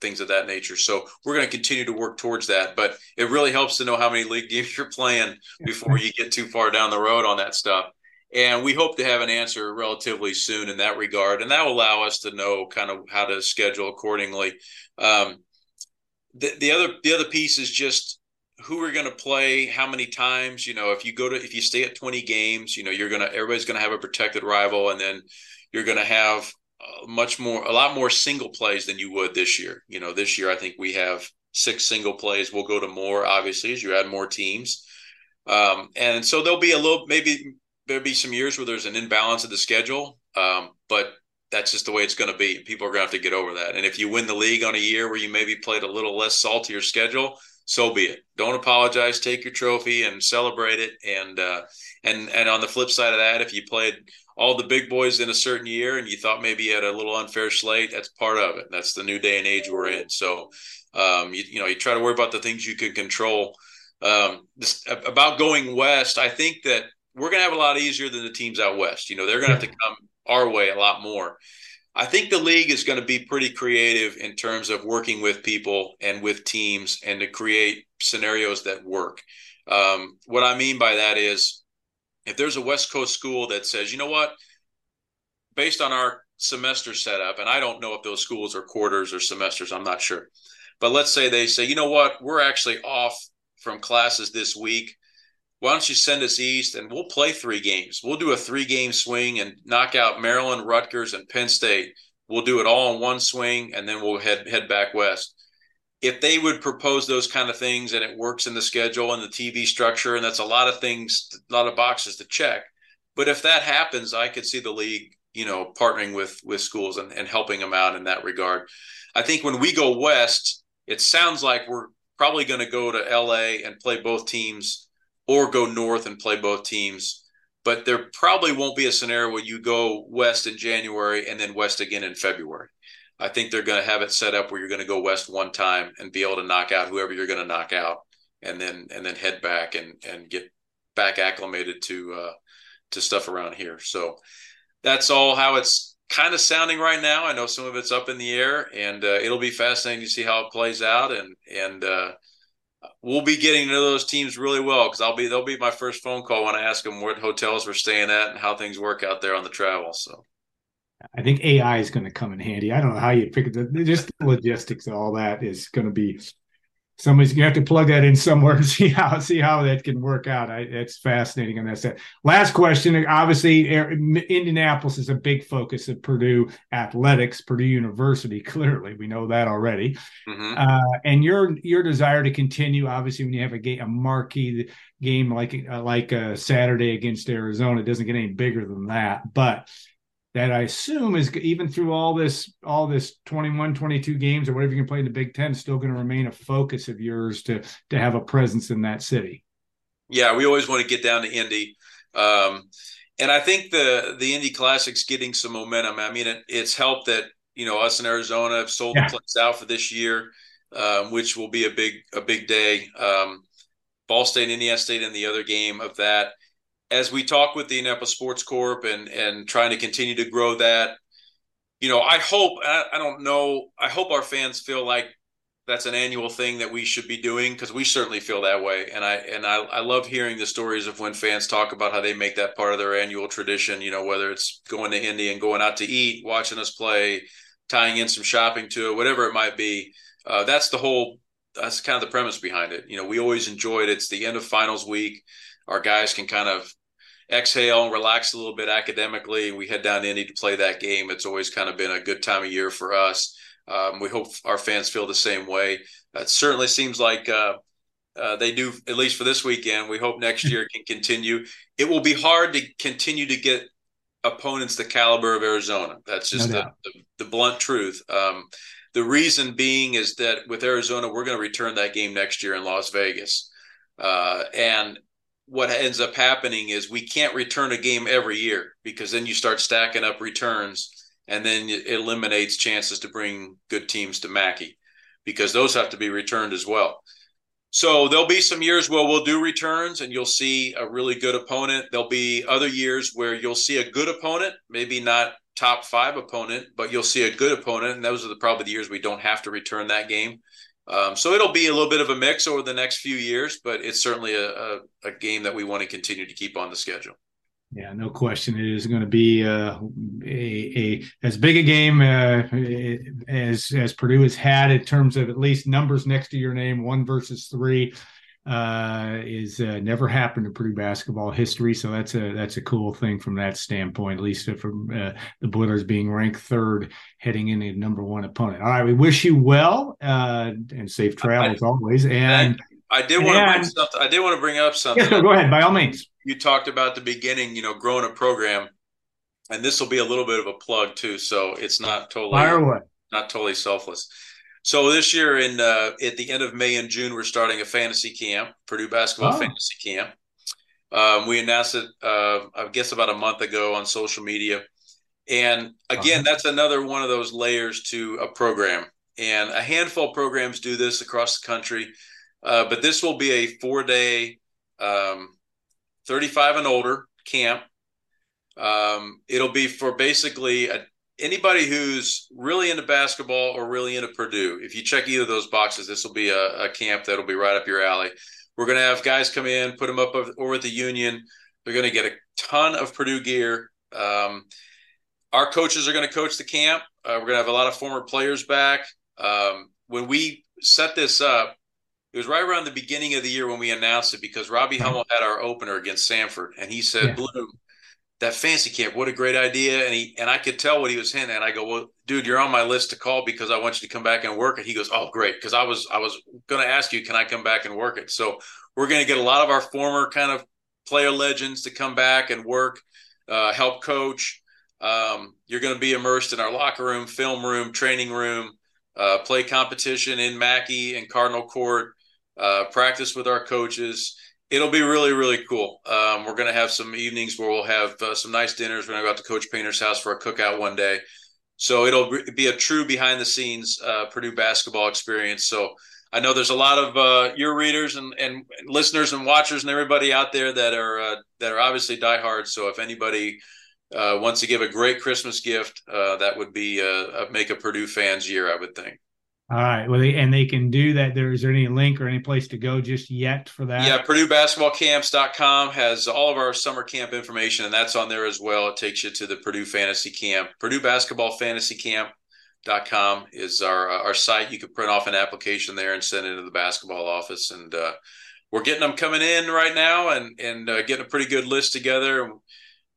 things of that nature. So we're going to continue to work towards that. But it really helps to know how many league games you're playing before you get too far down the road on that stuff. And we hope to have an answer relatively soon in that regard, and that will allow us to know kind of how to schedule accordingly. Um, the, the other the other piece is just who we're going to play how many times you know if you go to if you stay at 20 games you know you're going to everybody's going to have a protected rival and then you're going to have much more a lot more single plays than you would this year you know this year i think we have six single plays we'll go to more obviously as you add more teams um, and so there'll be a little maybe there'll be some years where there's an imbalance of the schedule um, but that's just the way it's going to be. People are going to have to get over that. And if you win the league on a year where you maybe played a little less saltier schedule, so be it. Don't apologize. Take your trophy and celebrate it. And uh, and and on the flip side of that, if you played all the big boys in a certain year and you thought maybe you had a little unfair slate, that's part of it. That's the new day and age we're in. So um, you, you know you try to worry about the things you can control. Um, this, about going west, I think that we're going to have a lot easier than the teams out west. You know they're going to have to come our way a lot more. I think the league is going to be pretty creative in terms of working with people and with teams and to create scenarios that work. Um, what I mean by that is if there's a West Coast school that says, you know what, based on our semester setup, and I don't know if those schools are quarters or semesters, I'm not sure. But let's say they say, you know what, we're actually off from classes this week why don't you send us east and we'll play three games? We'll do a three game swing and knock out Maryland, Rutgers, and Penn State. We'll do it all in one swing and then we'll head head back west. If they would propose those kind of things and it works in the schedule and the TV structure, and that's a lot of things, a lot of boxes to check. But if that happens, I could see the league, you know, partnering with with schools and, and helping them out in that regard. I think when we go west, it sounds like we're probably going to go to LA and play both teams or go north and play both teams. But there probably won't be a scenario where you go west in January and then west again in February. I think they're going to have it set up where you're going to go west one time and be able to knock out whoever you're going to knock out, and then and then head back and and get back acclimated to uh, to stuff around here. So that's all how it's kind of sounding right now. I know some of it's up in the air, and uh, it'll be fascinating to see how it plays out. And and uh, we'll be getting to those teams really well because I'll be they'll be my first phone call when I ask them what hotels we're staying at and how things work out there on the travel. So. I think AI is going to come in handy. I don't know how you pick it. Just the logistics of all that is going to be somebody's gonna have to plug that in somewhere and see how see how that can work out. I, it's fascinating on that set. Last question. Obviously, Indianapolis is a big focus of Purdue athletics, Purdue University. Clearly, we know that already. Mm-hmm. Uh, and your your desire to continue, obviously, when you have a game, a marquee game like uh, like a uh, Saturday against Arizona, it doesn't get any bigger than that. But that I assume is even through all this all this 21 22 games or whatever you can play in the Big 10 still going to remain a focus of yours to to have a presence in that city. Yeah, we always want to get down to Indy. Um, and I think the the Indy Classic's getting some momentum. I mean, it, it's helped that you know us in Arizona have sold yeah. the place out for this year, um, which will be a big a big day. Um, Ball State, and Indiana State, in the other game of that. As we talk with the Indianapolis Sports Corp and and trying to continue to grow that, you know, I hope I, I don't know. I hope our fans feel like that's an annual thing that we should be doing because we certainly feel that way. And I and I, I love hearing the stories of when fans talk about how they make that part of their annual tradition. You know, whether it's going to Indy and going out to eat, watching us play, tying in some shopping to it, whatever it might be. Uh, that's the whole. That's kind of the premise behind it. You know, we always enjoyed it. It's the end of finals week. Our guys can kind of exhale and relax a little bit academically. We head down to Indy to play that game. It's always kind of been a good time of year for us. Um, we hope our fans feel the same way. It certainly seems like uh, uh, they do, at least for this weekend. We hope next year can continue. It will be hard to continue to get opponents the caliber of Arizona. That's just no the, the, the, blunt truth. Um, the reason being is that with Arizona, we're going to return that game next year in Las Vegas. Uh, and what ends up happening is we can't return a game every year because then you start stacking up returns and then it eliminates chances to bring good teams to Mackey because those have to be returned as well. So there'll be some years where we'll do returns and you'll see a really good opponent. There'll be other years where you'll see a good opponent, maybe not top five opponent, but you'll see a good opponent. And those are the, probably the years we don't have to return that game. Um, so it'll be a little bit of a mix over the next few years, but it's certainly a, a, a game that we want to continue to keep on the schedule. Yeah, no question. It is going to be uh, a, a as big a game uh, as as Purdue has had in terms of at least numbers next to your name, one versus three, uh, is uh, never happened in Purdue basketball history. So that's a that's a cool thing from that standpoint, at least from uh, the Boilers being ranked third, heading into number one opponent. All right, we wish you well uh, and safe travels I, always. And I did want to bring something. I did want to bring up something. Yes, go ahead, by all means you talked about the beginning, you know, growing a program, and this will be a little bit of a plug too. So it's not totally not totally selfless. So this year, in uh, at the end of May and June, we're starting a fantasy camp, Purdue basketball oh. fantasy camp. Um, we announced it, uh, I guess, about a month ago on social media. And again, uh-huh. that's another one of those layers to a program. And a handful of programs do this across the country, uh, but this will be a four day um, 35 and older camp. Um, it'll be for basically a, anybody who's really into basketball or really into Purdue. If you check either of those boxes, this will be a, a camp that'll be right up your alley. We're going to have guys come in, put them up over at the Union. They're going to get a ton of Purdue gear. Um, our coaches are going to coach the camp. Uh, we're going to have a lot of former players back. Um, when we set this up, it was right around the beginning of the year when we announced it because Robbie. Hummel had our opener against Samford, and he said, yeah. "Blue, that fancy camp, what a great idea!" And he and I could tell what he was hinting. And I go, "Well, dude, you're on my list to call because I want you to come back and work it." He goes, "Oh, great," because I was I was going to ask you, can I come back and work it? So we're going to get a lot of our former kind of player legends to come back and work, uh, help coach. Um, you're going to be immersed in our locker room, film room, training room, uh, play competition in Mackey and Cardinal Court uh, practice with our coaches. It'll be really, really cool. Um, we're going to have some evenings where we'll have uh, some nice dinners. We're going to go out to Coach Painter's house for a cookout one day. So it'll be a true behind the scenes uh, Purdue basketball experience. So I know there's a lot of uh, your readers and, and listeners and watchers and everybody out there that are uh, that are obviously diehards. So if anybody uh, wants to give a great Christmas gift, uh, that would be uh, make a Purdue fans year, I would think. All right. Well, they, and they can do that. There is there any link or any place to go just yet for that? Yeah, Purdue basketballcamps.com has all of our summer camp information, and that's on there as well. It takes you to the Purdue Fantasy Camp. Purdue Basketball Fantasy Camp.com is our uh, our site. You can print off an application there and send it to the basketball office. And uh, we're getting them coming in right now and and uh, getting a pretty good list together.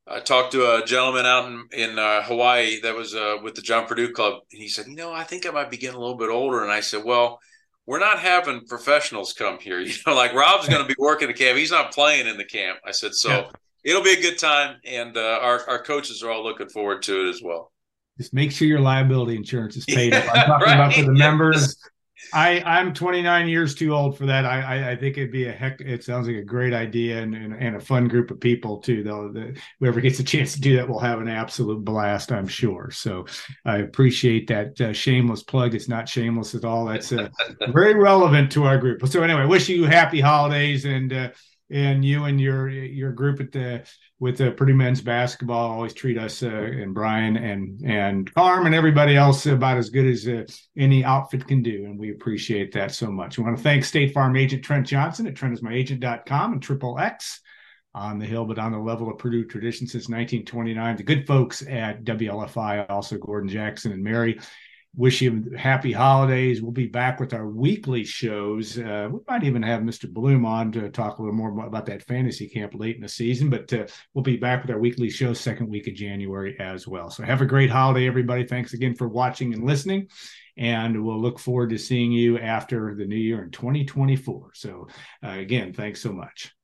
I talked to a gentleman out in, in uh, Hawaii that was uh, with the John Purdue Club. And he said, You know, I think I might be getting a little bit older. And I said, Well, we're not having professionals come here. You know, like Rob's going to be working the camp. He's not playing in the camp. I said, So yeah. it'll be a good time. And uh, our, our coaches are all looking forward to it as well. Just make sure your liability insurance is paid. Yeah, I'm talking right. about for the members. I I'm 29 years too old for that. I I, I think it'd be a heck. It sounds like a great idea and, and, and a fun group of people too. Though the, whoever gets a chance to do that will have an absolute blast, I'm sure. So I appreciate that uh, shameless plug. It's not shameless at all. That's uh, very relevant to our group. So anyway, wish you happy holidays and. Uh, and you and your your group at the with the Purdue men's basketball always treat us uh, and Brian and and Carm and everybody else about as good as uh, any outfit can do, and we appreciate that so much. We want to thank State Farm agent Trent Johnson at trentismyagent.com and Triple X on the hill, but on the level of Purdue tradition since 1929. The good folks at WLFI, also Gordon Jackson and Mary, wish you happy holidays. We'll be back with our weekly shows. Uh, we might even have Mr. Bloom on to talk a little more about that fantasy camp late in the season, but uh, we'll be back with our weekly show second week of January as well. So have a great holiday, everybody. Thanks again for watching and listening. And we'll look forward to seeing you after the new year in 2024. So, uh, again, thanks so much.